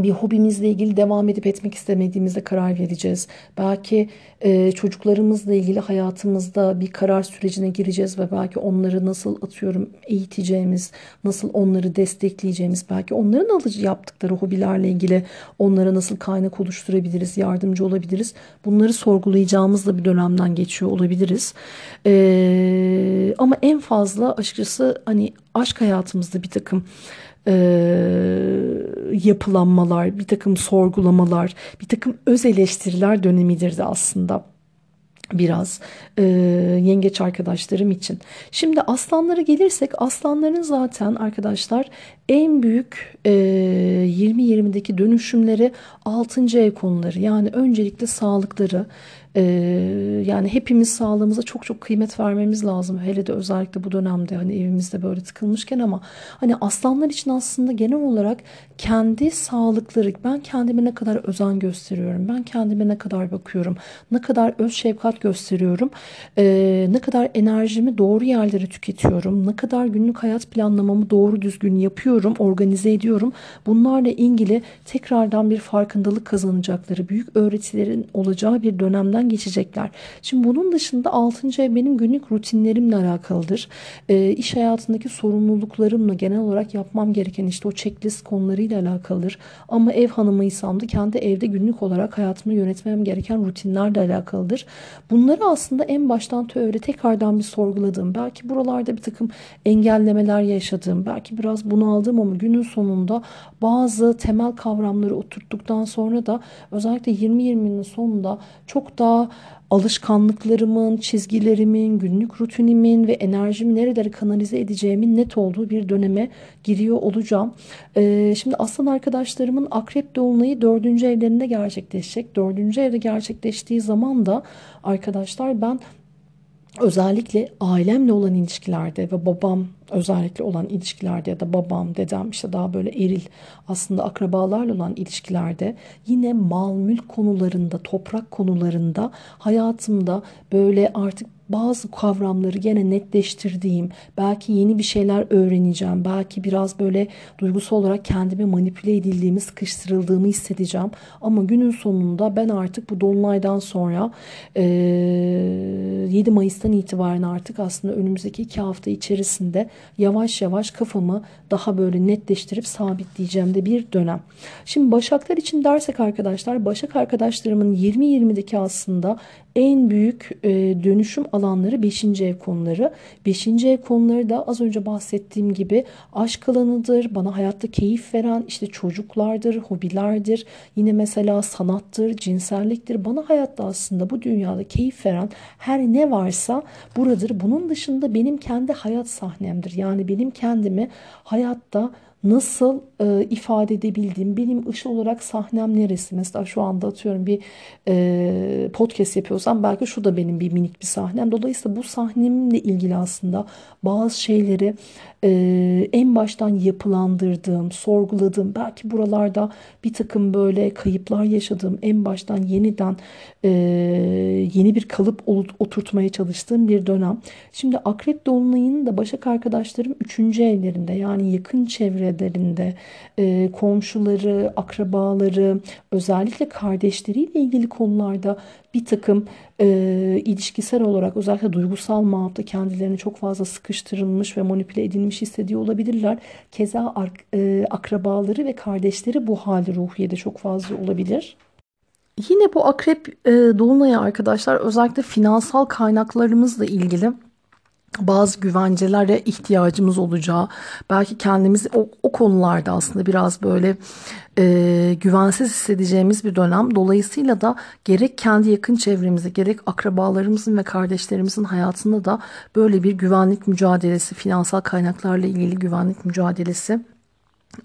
bir hobimizle ilgili devam edip etmek istemediğimizde karar vereceğiz. Belki e, çocuklarımızla ilgili hayatımızda bir karar sürecine gireceğiz ve belki onları nasıl atıyorum eğiteceğimiz, nasıl onları destekleyeceğimiz, belki onların alıcı yaptıkları hobilerle ilgili onlara nasıl kaynak oluşturabiliriz, yardımcı olabiliriz. Bunları sorgulayacağımız da bir dönemden geçiyor olabiliriz. E, ama en fazla açıkçası hani aşk hayatımızda bir takım e, yapılanmalar, bir takım sorgulamalar, bir takım öz eleştiriler dönemidir de aslında biraz e, yengeç arkadaşlarım için. Şimdi aslanlara gelirsek aslanların zaten arkadaşlar en büyük e, 20-20'deki dönüşümleri 6. ev konuları yani öncelikle sağlıkları ee, yani hepimiz sağlığımıza çok çok kıymet vermemiz lazım. Hele de özellikle bu dönemde hani evimizde böyle tıkılmışken ama hani aslanlar için aslında genel olarak kendi sağlıkları ben kendime ne kadar özen gösteriyorum. Ben kendime ne kadar bakıyorum. Ne kadar öz şefkat gösteriyorum. Ee, ne kadar enerjimi doğru yerlere tüketiyorum. Ne kadar günlük hayat planlamamı doğru düzgün yapıyorum, organize ediyorum. Bunlarla ilgili tekrardan bir farkındalık kazanacakları, büyük öğretilerin olacağı bir dönemden üzerinden geçecekler. Şimdi bunun dışında 6. ev benim günlük rutinlerimle alakalıdır. E, iş hayatındaki sorumluluklarımla genel olarak yapmam gereken işte o checklist konularıyla alakalıdır. Ama ev hanımıysam da kendi evde günlük olarak hayatımı yönetmem gereken rutinlerle alakalıdır. Bunları aslında en baştan öyle tekrardan bir sorguladığım, belki buralarda bir takım engellemeler yaşadığım, belki biraz bunaldım ama günün sonunda bazı temel kavramları oturttuktan sonra da özellikle 2020'nin sonunda çok daha alışkanlıklarımın, çizgilerimin, günlük rutinimin ve enerjimi nerelere kanalize edeceğimin net olduğu bir döneme giriyor olacağım. Ee, şimdi aslan arkadaşlarımın akrep dolunayı dördüncü evlerinde gerçekleşecek. Dördüncü evde gerçekleştiği zaman da arkadaşlar ben özellikle ailemle olan ilişkilerde ve babam özellikle olan ilişkilerde ya da babam, dedem işte daha böyle eril aslında akrabalarla olan ilişkilerde yine mal mülk konularında, toprak konularında hayatımda böyle artık bazı kavramları gene netleştirdiğim, belki yeni bir şeyler öğreneceğim, belki biraz böyle duygusal olarak kendimi manipüle edildiğimi, sıkıştırıldığımı hissedeceğim. Ama günün sonunda ben artık bu dolunaydan sonra e, 7 Mayıs'tan itibaren artık aslında önümüzdeki iki hafta içerisinde yavaş yavaş kafamı daha böyle netleştirip sabitleyeceğim de bir dönem. Şimdi Başaklar için dersek arkadaşlar, Başak arkadaşlarımın 20-20'deki aslında en büyük e, dönüşüm alanları 5. ev konuları. 5. ev konuları da az önce bahsettiğim gibi aşk alanıdır. Bana hayatta keyif veren işte çocuklardır, hobilerdir. Yine mesela sanattır, cinselliktir. Bana hayatta aslında bu dünyada keyif veren her ne varsa buradır. Bunun dışında benim kendi hayat sahnemdir. Yani benim kendimi hayatta nasıl e, ifade edebildiğim, benim ışıl olarak sahnem neresi? Mesela şu anda atıyorum bir e, podcast yapıyorsam belki şu da benim bir minik bir sahnem. Dolayısıyla bu sahnemle ilgili aslında bazı şeyleri e, en baştan yapılandırdığım, sorguladığım, belki buralarda bir takım böyle kayıplar yaşadığım, en baştan yeniden e, yeni bir kalıp oturtmaya çalıştığım bir dönem. Şimdi Akrep Dolunay'ın da Başak arkadaşlarım 3. evlerinde yani yakın çevre çevrelerinde e, komşuları, akrabaları, özellikle kardeşleriyle ilgili konularda bir takım e, ilişkisel olarak özellikle duygusal manada kendilerini çok fazla sıkıştırılmış ve manipüle edilmiş hissediyor olabilirler. Keza e, akrabaları ve kardeşleri bu hali ruhiyede çok fazla olabilir. Yine bu akrep e, dolunayı arkadaşlar özellikle finansal kaynaklarımızla ilgili bazı güvencelere ihtiyacımız olacağı, belki kendimizi o, o konularda aslında biraz böyle e, güvensiz hissedeceğimiz bir dönem. Dolayısıyla da gerek kendi yakın çevremizi, gerek akrabalarımızın ve kardeşlerimizin hayatında da böyle bir güvenlik mücadelesi, finansal kaynaklarla ilgili güvenlik mücadelesi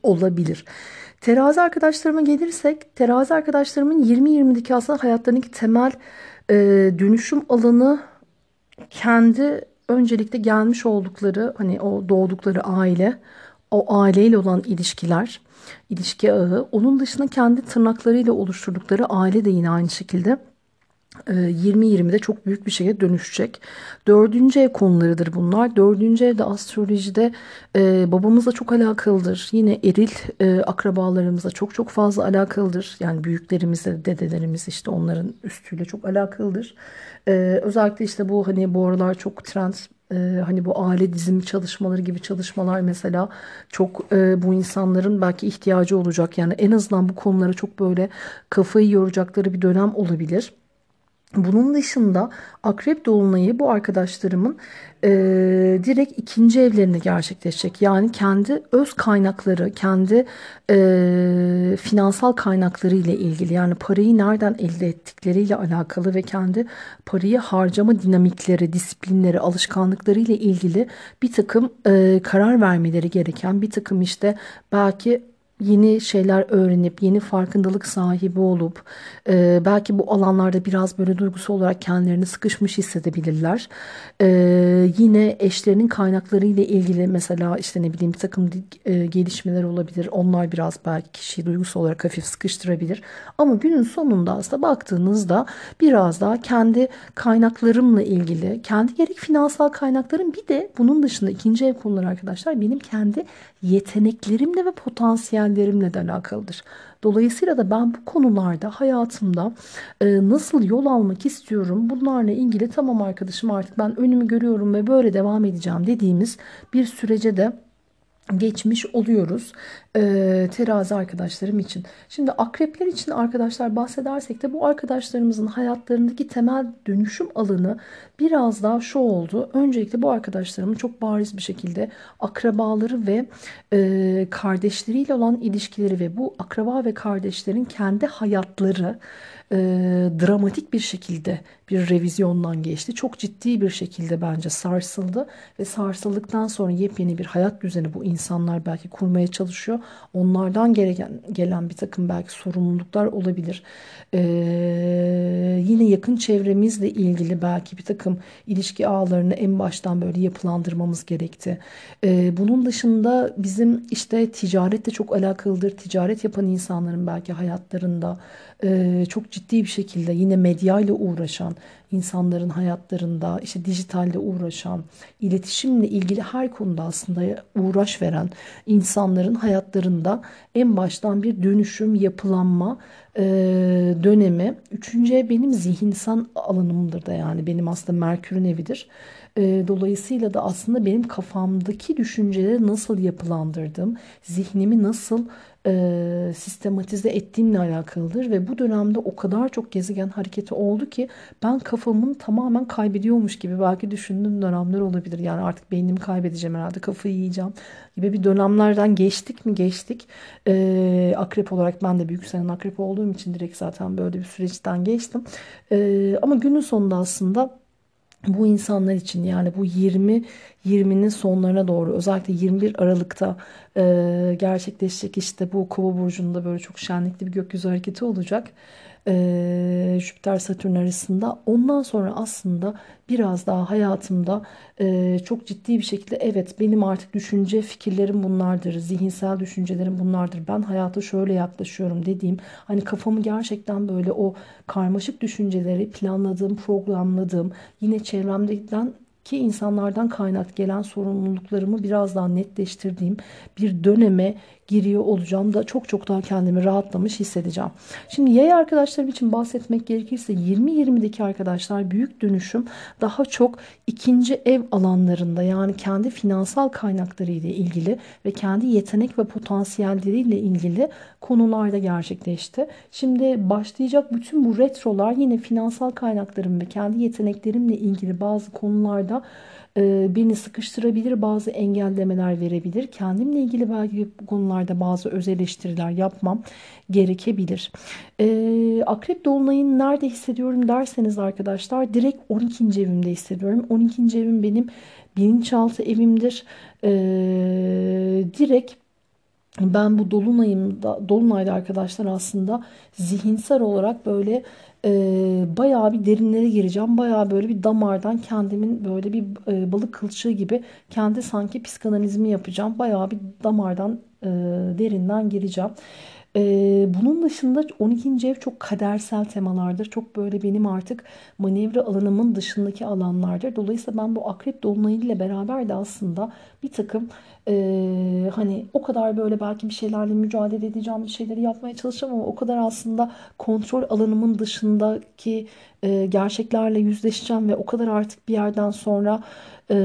olabilir. Terazi arkadaşlarıma gelirsek, terazi arkadaşlarımın 20-20'deki aslında hayatlarındaki temel e, dönüşüm alanı kendi öncelikle gelmiş oldukları hani o doğdukları aile, o aileyle olan ilişkiler, ilişki ağı, onun dışında kendi tırnaklarıyla oluşturdukları aile de yine aynı şekilde 20-20'de ee, çok büyük bir şeye dönüşecek. Dördüncü ev konularıdır bunlar. Dördüncü evde astrolojide e, babamızla çok alakalıdır. Yine eril e, akrabalarımızla çok çok fazla alakalıdır. Yani büyüklerimizle, dedelerimiz işte onların üstüyle çok alakalıdır. E, özellikle işte bu hani bu aralar çok trend e, hani bu aile dizimi çalışmaları gibi çalışmalar mesela çok e, bu insanların belki ihtiyacı olacak. Yani en azından bu konulara çok böyle kafayı yoracakları bir dönem olabilir. Bunun dışında akrep dolunayı bu arkadaşlarımın e, direkt ikinci evlerinde gerçekleşecek. Yani kendi öz kaynakları, kendi e, finansal kaynakları ile ilgili yani parayı nereden elde ettikleriyle alakalı ve kendi parayı harcama dinamikleri, disiplinleri, alışkanlıkları ile ilgili bir takım e, karar vermeleri gereken bir takım işte belki yeni şeyler öğrenip yeni farkındalık sahibi olup e, belki bu alanlarda biraz böyle duygusal olarak kendilerini sıkışmış hissedebilirler. E, yine eşlerinin kaynakları ile ilgili mesela işte ne bileyim bir takım e, gelişmeler olabilir. Onlar biraz belki kişiyi duygusal olarak hafif sıkıştırabilir. Ama günün sonunda aslında baktığınızda biraz daha kendi kaynaklarımla ilgili kendi gerek finansal kaynaklarım bir de bunun dışında ikinci ev konuları arkadaşlar benim kendi yeteneklerimle ve potansiyellerimle de alakalıdır. Dolayısıyla da ben bu konularda hayatımda e, nasıl yol almak istiyorum bunlarla ilgili tamam arkadaşım artık ben önümü görüyorum ve böyle devam edeceğim dediğimiz bir sürece de geçmiş oluyoruz e, terazi arkadaşlarım için. Şimdi akrepler için arkadaşlar bahsedersek de bu arkadaşlarımızın hayatlarındaki temel dönüşüm alanı biraz daha şu oldu. Öncelikle bu arkadaşlarımın çok bariz bir şekilde akrabaları ve e, kardeşleriyle olan ilişkileri ve bu akraba ve kardeşlerin kendi hayatları e, dramatik bir şekilde bir revizyondan geçti. Çok ciddi bir şekilde bence sarsıldı ve sarsıldıktan sonra yepyeni bir hayat düzeni bu insanlar belki kurmaya çalışıyor. Onlardan gereken gelen bir takım belki sorumluluklar olabilir. Ee, yine yakın çevremizle ilgili belki bir takım ilişki ağlarını en baştan böyle yapılandırmamız gerekti. Ee, bunun dışında bizim işte ticaretle çok alakalıdır. Ticaret yapan insanların belki hayatlarında e, çok ciddi bir şekilde yine medyayla uğraşan insanların hayatlarında işte dijitalle uğraşan, iletişimle ilgili her konuda aslında uğraş veren insanların hayatlarında en baştan bir dönüşüm, yapılanma e, dönemi. Üçüncü benim zihinsel alanımdır da yani benim aslında Merkür'ün evidir. E, dolayısıyla da aslında benim kafamdaki düşünceleri nasıl yapılandırdım, zihnimi nasıl e, sistematize ettiğimle alakalıdır ve bu dönemde o kadar çok gezegen hareketi oldu ki ben kafamın tamamen kaybediyormuş gibi belki düşündüğüm dönemler olabilir. Yani artık beynimi kaybedeceğim herhalde kafayı yiyeceğim gibi bir dönemlerden geçtik mi geçtik. E, akrep olarak ben de büyük senen akrep olduğum için direkt zaten böyle bir süreçten geçtim. E, ama günün sonunda aslında bu insanlar için yani bu 20 20'nin sonlarına doğru özellikle 21 Aralık'ta e, gerçekleşecek işte bu Kova burcunda böyle çok şenlikli bir gökyüzü hareketi olacak e, Jüpiter Satürn arasında. Ondan sonra aslında biraz daha hayatımda e, çok ciddi bir şekilde evet benim artık düşünce fikirlerim bunlardır. Zihinsel düşüncelerim bunlardır. Ben hayata şöyle yaklaşıyorum dediğim hani kafamı gerçekten böyle o karmaşık düşünceleri planladığım, programladığım yine çevremden ki insanlardan kaynak gelen sorumluluklarımı biraz daha netleştirdiğim bir döneme giriyor olacağım da çok çok daha kendimi rahatlamış hissedeceğim. Şimdi yay arkadaşlarım için bahsetmek gerekirse 20-20'deki arkadaşlar büyük dönüşüm daha çok ikinci ev alanlarında yani kendi finansal kaynakları ile ilgili ve kendi yetenek ve potansiyelleriyle ilgili konularda gerçekleşti. Şimdi başlayacak bütün bu retrolar yine finansal kaynaklarım ve kendi yeteneklerimle ilgili bazı konularda beni sıkıştırabilir, bazı engellemeler verebilir. Kendimle ilgili belki bu konularda bazı öz eleştiriler yapmam gerekebilir. E, Akrep Dolunay'ın nerede hissediyorum derseniz arkadaşlar direkt 12. evimde hissediyorum. 12. evim benim bilinçaltı evimdir. E, direkt ben bu dolunayımda dolunayda arkadaşlar aslında zihinsel olarak böyle e, bayağı bir derinlere gireceğim. Bayağı böyle bir damardan kendimin böyle bir e, balık kılçığı gibi kendi sanki psikanalizmi yapacağım. Bayağı bir damardan e, derinden gireceğim. Ee, bunun dışında 12. ev çok kadersel temalardır. Çok böyle benim artık manevra alanımın dışındaki alanlardır. Dolayısıyla ben bu akrep dolunayı ile beraber de aslında bir takım e, hani o kadar böyle belki bir şeylerle mücadele edeceğim, bir şeyleri yapmaya çalışacağım ama o kadar aslında kontrol alanımın dışındaki e, gerçeklerle yüzleşeceğim ve o kadar artık bir yerden sonra e,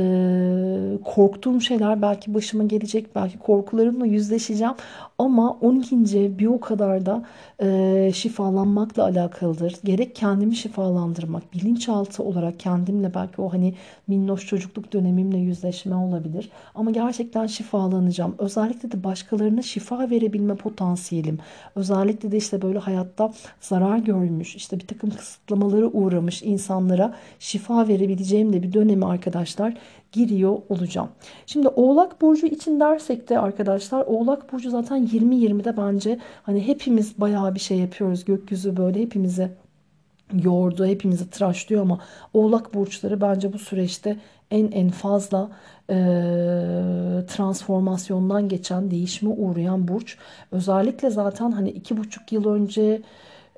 korktuğum şeyler belki başıma gelecek, belki korkularımla yüzleşeceğim ama 12. bir o kadar da e, şifalanmakla alakalıdır. Gerek kendimi şifalandırmak, bilinçaltı olarak kendimle belki o hani minnoş çocukluk dönemimle yüzleşme olabilir. Ama gerçekten şifalanacağım. Özellikle de başkalarına şifa verebilme potansiyelim. Özellikle de işte böyle hayatta zarar görmüş, işte bir takım kısıtlamaları uğramış insanlara şifa verebileceğim de bir dönemi arkadaşlar giriyor olacağım. Şimdi Oğlak Burcu için dersek de arkadaşlar Oğlak Burcu zaten 20-20'de bence hani hepimiz bayağı bir şey yapıyoruz. Gökyüzü böyle hepimizi yordu, hepimizi tıraşlıyor ama Oğlak Burçları bence bu süreçte en en fazla e, transformasyondan geçen, değişime uğrayan burç. Özellikle zaten hani iki buçuk yıl önce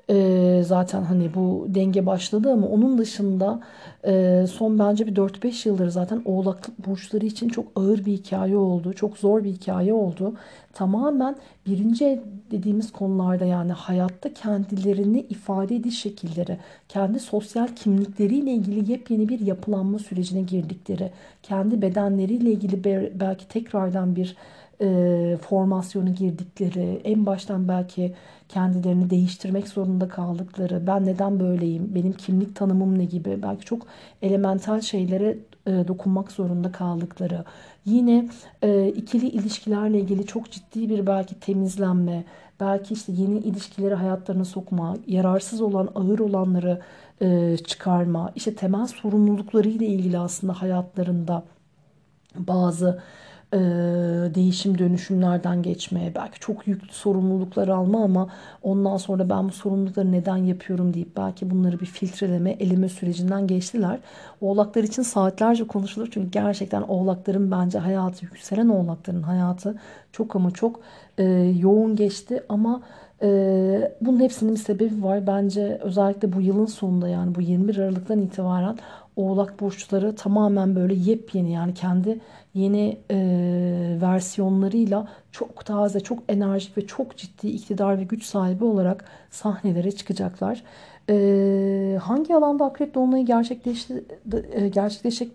e, zaten hani bu denge başladı ama onun dışında e, son bence bir 4-5 yıldır zaten oğlak burçları için çok ağır bir hikaye oldu. Çok zor bir hikaye oldu. Tamamen birinci dediğimiz konularda yani hayatta kendilerini ifade ediş şekilleri, kendi sosyal kimlikleriyle ilgili yepyeni bir yapılanma sürecine girdikleri, kendi bedenleriyle ilgili belki tekrardan bir e, formasyonu girdikleri, en baştan belki kendilerini değiştirmek zorunda kaldıkları, ben neden böyleyim, benim kimlik tanımım ne gibi belki çok elemental şeylere e, dokunmak zorunda kaldıkları, yine e, ikili ilişkilerle ilgili çok ciddi bir belki temizlenme, belki işte yeni ilişkileri hayatlarına sokma, yararsız olan, ağır olanları e, çıkarma, işte temel sorumlulukları ile ilgili aslında hayatlarında bazı e, değişim dönüşümlerden geçmeye belki çok yüklü sorumluluklar alma ama ondan sonra ben bu sorumlulukları neden yapıyorum deyip belki bunları bir filtreleme eleme sürecinden geçtiler. Oğlaklar için saatlerce konuşulur çünkü gerçekten oğlakların bence hayatı yükselen oğlakların hayatı çok ama çok e, yoğun geçti ama e, bunun hepsinin bir sebebi var. Bence özellikle bu yılın sonunda yani bu 21 Aralık'tan itibaren Oğlak burçları tamamen böyle yepyeni yani kendi yeni e, versiyonlarıyla çok taze, çok enerjik ve çok ciddi iktidar ve güç sahibi olarak sahnelere çıkacaklar. E, hangi alanda akrep dolunayı gerçekleşti,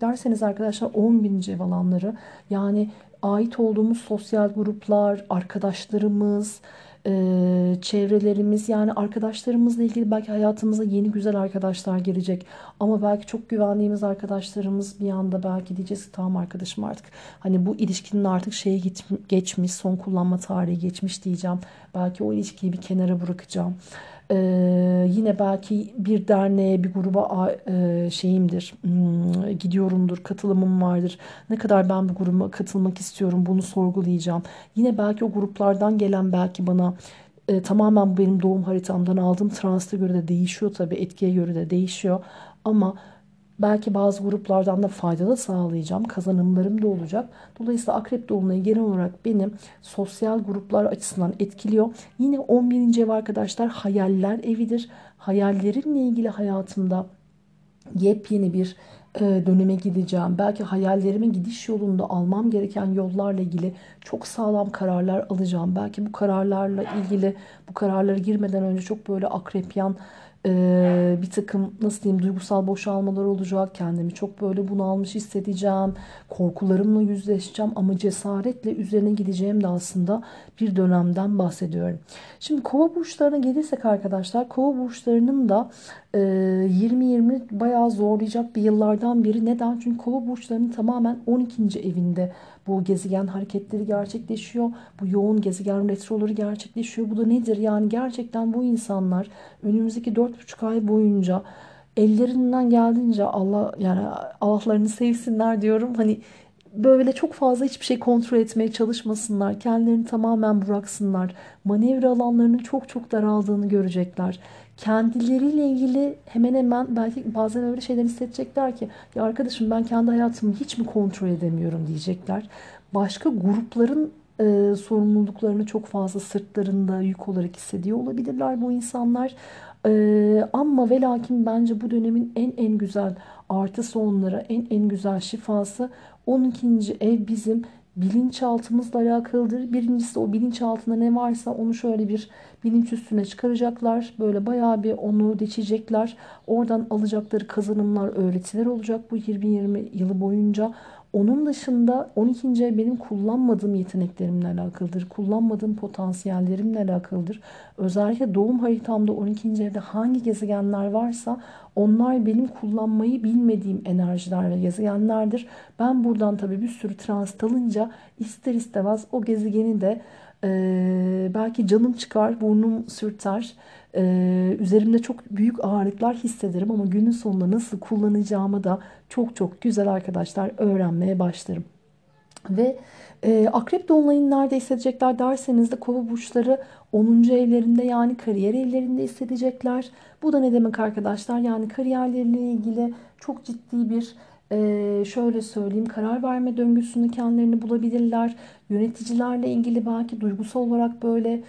derseniz arkadaşlar 10 bin ev alanları yani ait olduğumuz sosyal gruplar, arkadaşlarımız, e, çevrelerimiz yani arkadaşlarımızla ilgili belki hayatımıza yeni güzel arkadaşlar gelecek. Ama belki çok güvendiğimiz arkadaşlarımız bir anda belki diyeceğiz ki tamam arkadaşım artık hani bu ilişkinin artık şeyi geçmiş son kullanma tarihi geçmiş diyeceğim. Belki o ilişkiyi bir kenara bırakacağım. Ee, yine belki bir derneğe, bir gruba e, şeyimdir, hmm, gidiyorumdur, katılımım vardır. Ne kadar ben bu gruba katılmak istiyorum bunu sorgulayacağım. Yine belki o gruplardan gelen belki bana e, tamamen benim doğum haritamdan aldığım transta göre de değişiyor tabii, etkiye göre de değişiyor. Ama Belki bazı gruplardan da fayda da sağlayacağım. Kazanımlarım da olacak. Dolayısıyla akrep dolunayı genel olarak benim sosyal gruplar açısından etkiliyor. Yine 11. ev arkadaşlar hayaller evidir. Hayallerimle ilgili hayatımda yepyeni bir e, döneme gideceğim. Belki hayallerimin gidiş yolunda almam gereken yollarla ilgili çok sağlam kararlar alacağım. Belki bu kararlarla ilgili bu kararlara girmeden önce çok böyle akrepyan e, bir takım nasıl diyeyim duygusal boşalmalar olacak. Kendimi çok böyle bunalmış hissedeceğim. Korkularımla yüzleşeceğim ama cesaretle üzerine gideceğim de aslında bir dönemden bahsediyorum. Şimdi kova burçlarına gelirsek arkadaşlar kova burçlarının da 20-20 e, bayağı zorlayacak bir yıllardan biri. Neden? Çünkü kova burçlarının tamamen 12. evinde bu gezegen hareketleri gerçekleşiyor. Bu yoğun gezegen retroları gerçekleşiyor. Bu da nedir? Yani gerçekten bu insanlar önümüzdeki 4,5 ay boyunca ellerinden geldiğince Allah yani Allah'larını sevsinler diyorum. Hani böyle çok fazla hiçbir şey kontrol etmeye çalışmasınlar. Kendilerini tamamen bıraksınlar. Manevra alanlarının çok çok daraldığını görecekler. Kendileriyle ilgili hemen hemen belki bazen öyle şeyler hissedecekler ki ya arkadaşım ben kendi hayatımı hiç mi kontrol edemiyorum diyecekler. Başka grupların e, sorumluluklarını çok fazla sırtlarında yük olarak hissediyor olabilirler bu insanlar. E, ama ve lakin bence bu dönemin en en güzel artısı onlara en en güzel şifası 12. ev bizim bilinçaltımızla alakalıdır. Birincisi o bilinçaltında ne varsa onu şöyle bir bilinç üstüne çıkaracaklar. Böyle bayağı bir onu deçecekler. Oradan alacakları kazanımlar, öğretiler olacak bu 20-20 yılı boyunca. Onun dışında 12. ev benim kullanmadığım yeteneklerimle alakalıdır. Kullanmadığım potansiyellerimle alakalıdır. Özellikle doğum haritamda 12. evde hangi gezegenler varsa onlar benim kullanmayı bilmediğim enerjiler ve gezegenlerdir. Ben buradan tabii bir sürü transit alınca ister istemez o gezegeni de e, belki canım çıkar, burnum sürter. Ee, üzerimde çok büyük ağırlıklar hissederim ama günün sonunda nasıl kullanacağımı da çok çok güzel arkadaşlar öğrenmeye başlarım. Ve e, akrep dolunayını nerede hissedecekler derseniz de kova burçları 10. evlerinde yani kariyer evlerinde hissedecekler. Bu da ne demek arkadaşlar? Yani kariyerleriyle ilgili çok ciddi bir ee, şöyle söyleyeyim karar verme döngüsünü kendilerini bulabilirler. Yöneticilerle ilgili belki duygusal olarak böyle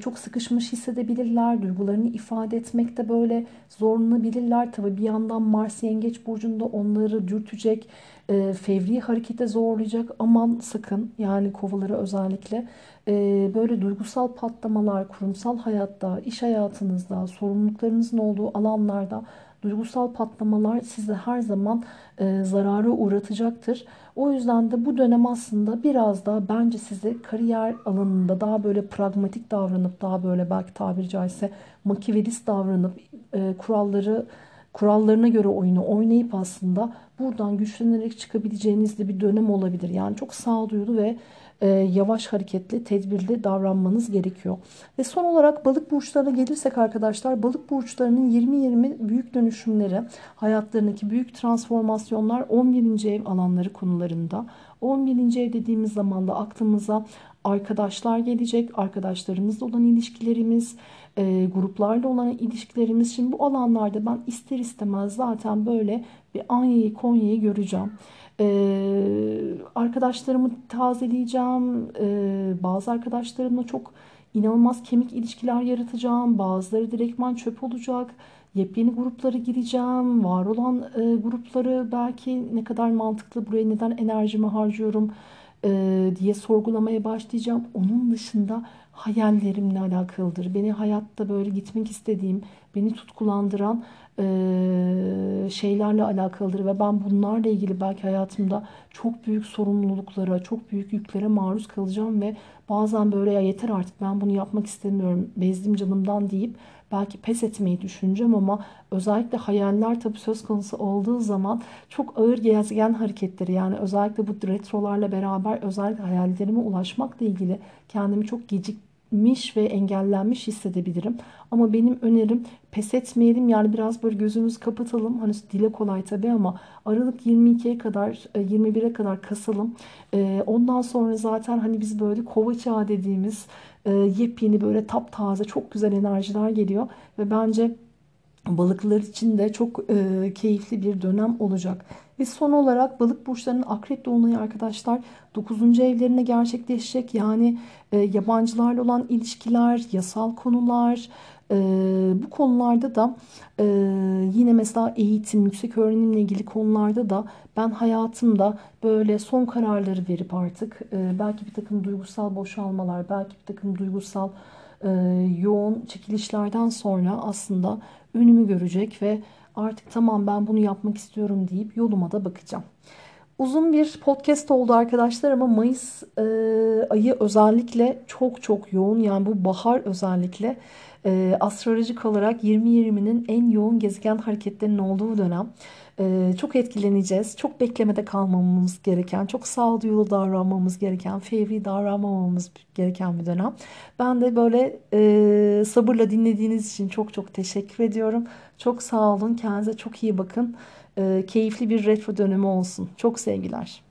çok sıkışmış hissedebilirler. Duygularını ifade etmekte böyle zorlanabilirler. Tabi bir yandan Mars Yengeç Burcu'nda onları dürtecek, e, fevri harekete zorlayacak. Aman sakın yani kovaları özellikle e, böyle duygusal patlamalar kurumsal hayatta, iş hayatınızda, sorumluluklarınızın olduğu alanlarda duygusal patlamalar sizi her zaman e, zarara uğratacaktır. O yüzden de bu dönem aslında biraz daha bence sizi kariyer alanında daha böyle pragmatik davranıp daha böyle belki tabiri caizse makivelist davranıp e, kuralları kurallarına göre oyunu oynayıp aslında buradan güçlenerek çıkabileceğiniz de bir dönem olabilir. Yani çok sağduyulu ve e, yavaş hareketli, tedbirli davranmanız gerekiyor. Ve son olarak balık burçlarına gelirsek arkadaşlar, balık burçlarının 20-20 büyük dönüşümleri, hayatlarındaki büyük transformasyonlar 11. ev alanları konularında. 11. ev dediğimiz zaman da aklımıza arkadaşlar gelecek, arkadaşlarımızla olan ilişkilerimiz, e, gruplarla olan ilişkilerimiz. Şimdi bu alanlarda ben ister istemez zaten böyle bir Anya'yı, Konya'yı göreceğim. Ee, arkadaşlarımı tazeleyeceğim. Ee, bazı arkadaşlarımla çok inanılmaz kemik ilişkiler yaratacağım. Bazıları direktman çöp olacak. Yepyeni gruplara gireceğim. Var olan e, grupları belki ne kadar mantıklı, buraya neden enerjimi harcıyorum e, diye sorgulamaya başlayacağım. Onun dışında hayallerimle alakalıdır. Beni hayatta böyle gitmek istediğim, beni tutkulandıran e, şeylerle alakalıdır ve ben bunlarla ilgili belki hayatımda çok büyük sorumluluklara, çok büyük yüklere maruz kalacağım ve bazen böyle ya yeter artık ben bunu yapmak istemiyorum, bezdim canımdan deyip belki pes etmeyi düşüneceğim ama özellikle hayaller tabii söz konusu olduğu zaman çok ağır gezegen hareketleri yani özellikle bu retrolarla beraber özellikle hayallerime ulaşmakla ilgili kendimi çok gecik miş ve engellenmiş hissedebilirim. Ama benim önerim pes etmeyelim yani biraz böyle gözümüzü kapatalım. Hani dile kolay tabii ama Aralık 22'ye kadar 21'e e, kadar kasalım. E, ondan sonra zaten hani biz böyle kova çağı dediğimiz e, yepyeni böyle taptaze çok güzel enerjiler geliyor ve bence balıklar için de çok e, keyifli bir dönem olacak. Ve son olarak balık burçlarının akrep dolunayı arkadaşlar 9. evlerine gerçekleşecek. Yani e, yabancılarla olan ilişkiler, yasal konular, e, bu konularda da e, yine mesela eğitim, yüksek öğrenimle ilgili konularda da ben hayatımda böyle son kararları verip artık e, belki bir takım duygusal boşalmalar, belki bir takım duygusal e, yoğun çekilişlerden sonra aslında önümü görecek ve artık tamam ben bunu yapmak istiyorum deyip yoluma da bakacağım. Uzun bir podcast oldu arkadaşlar ama Mayıs e, ayı özellikle çok çok yoğun. Yani bu bahar özellikle e, astrolojik olarak 2020'nin en yoğun gezegen hareketlerinin olduğu dönem. E, çok etkileneceğiz. Çok beklemede kalmamamız gereken, çok sağduyulu davranmamız gereken, fevri davranmamamız gereken bir dönem. Ben de böyle e, sabırla dinlediğiniz için çok çok teşekkür ediyorum. Çok sağ olun. Kendinize çok iyi bakın. E, keyifli bir retro dönemi olsun. Çok sevgiler.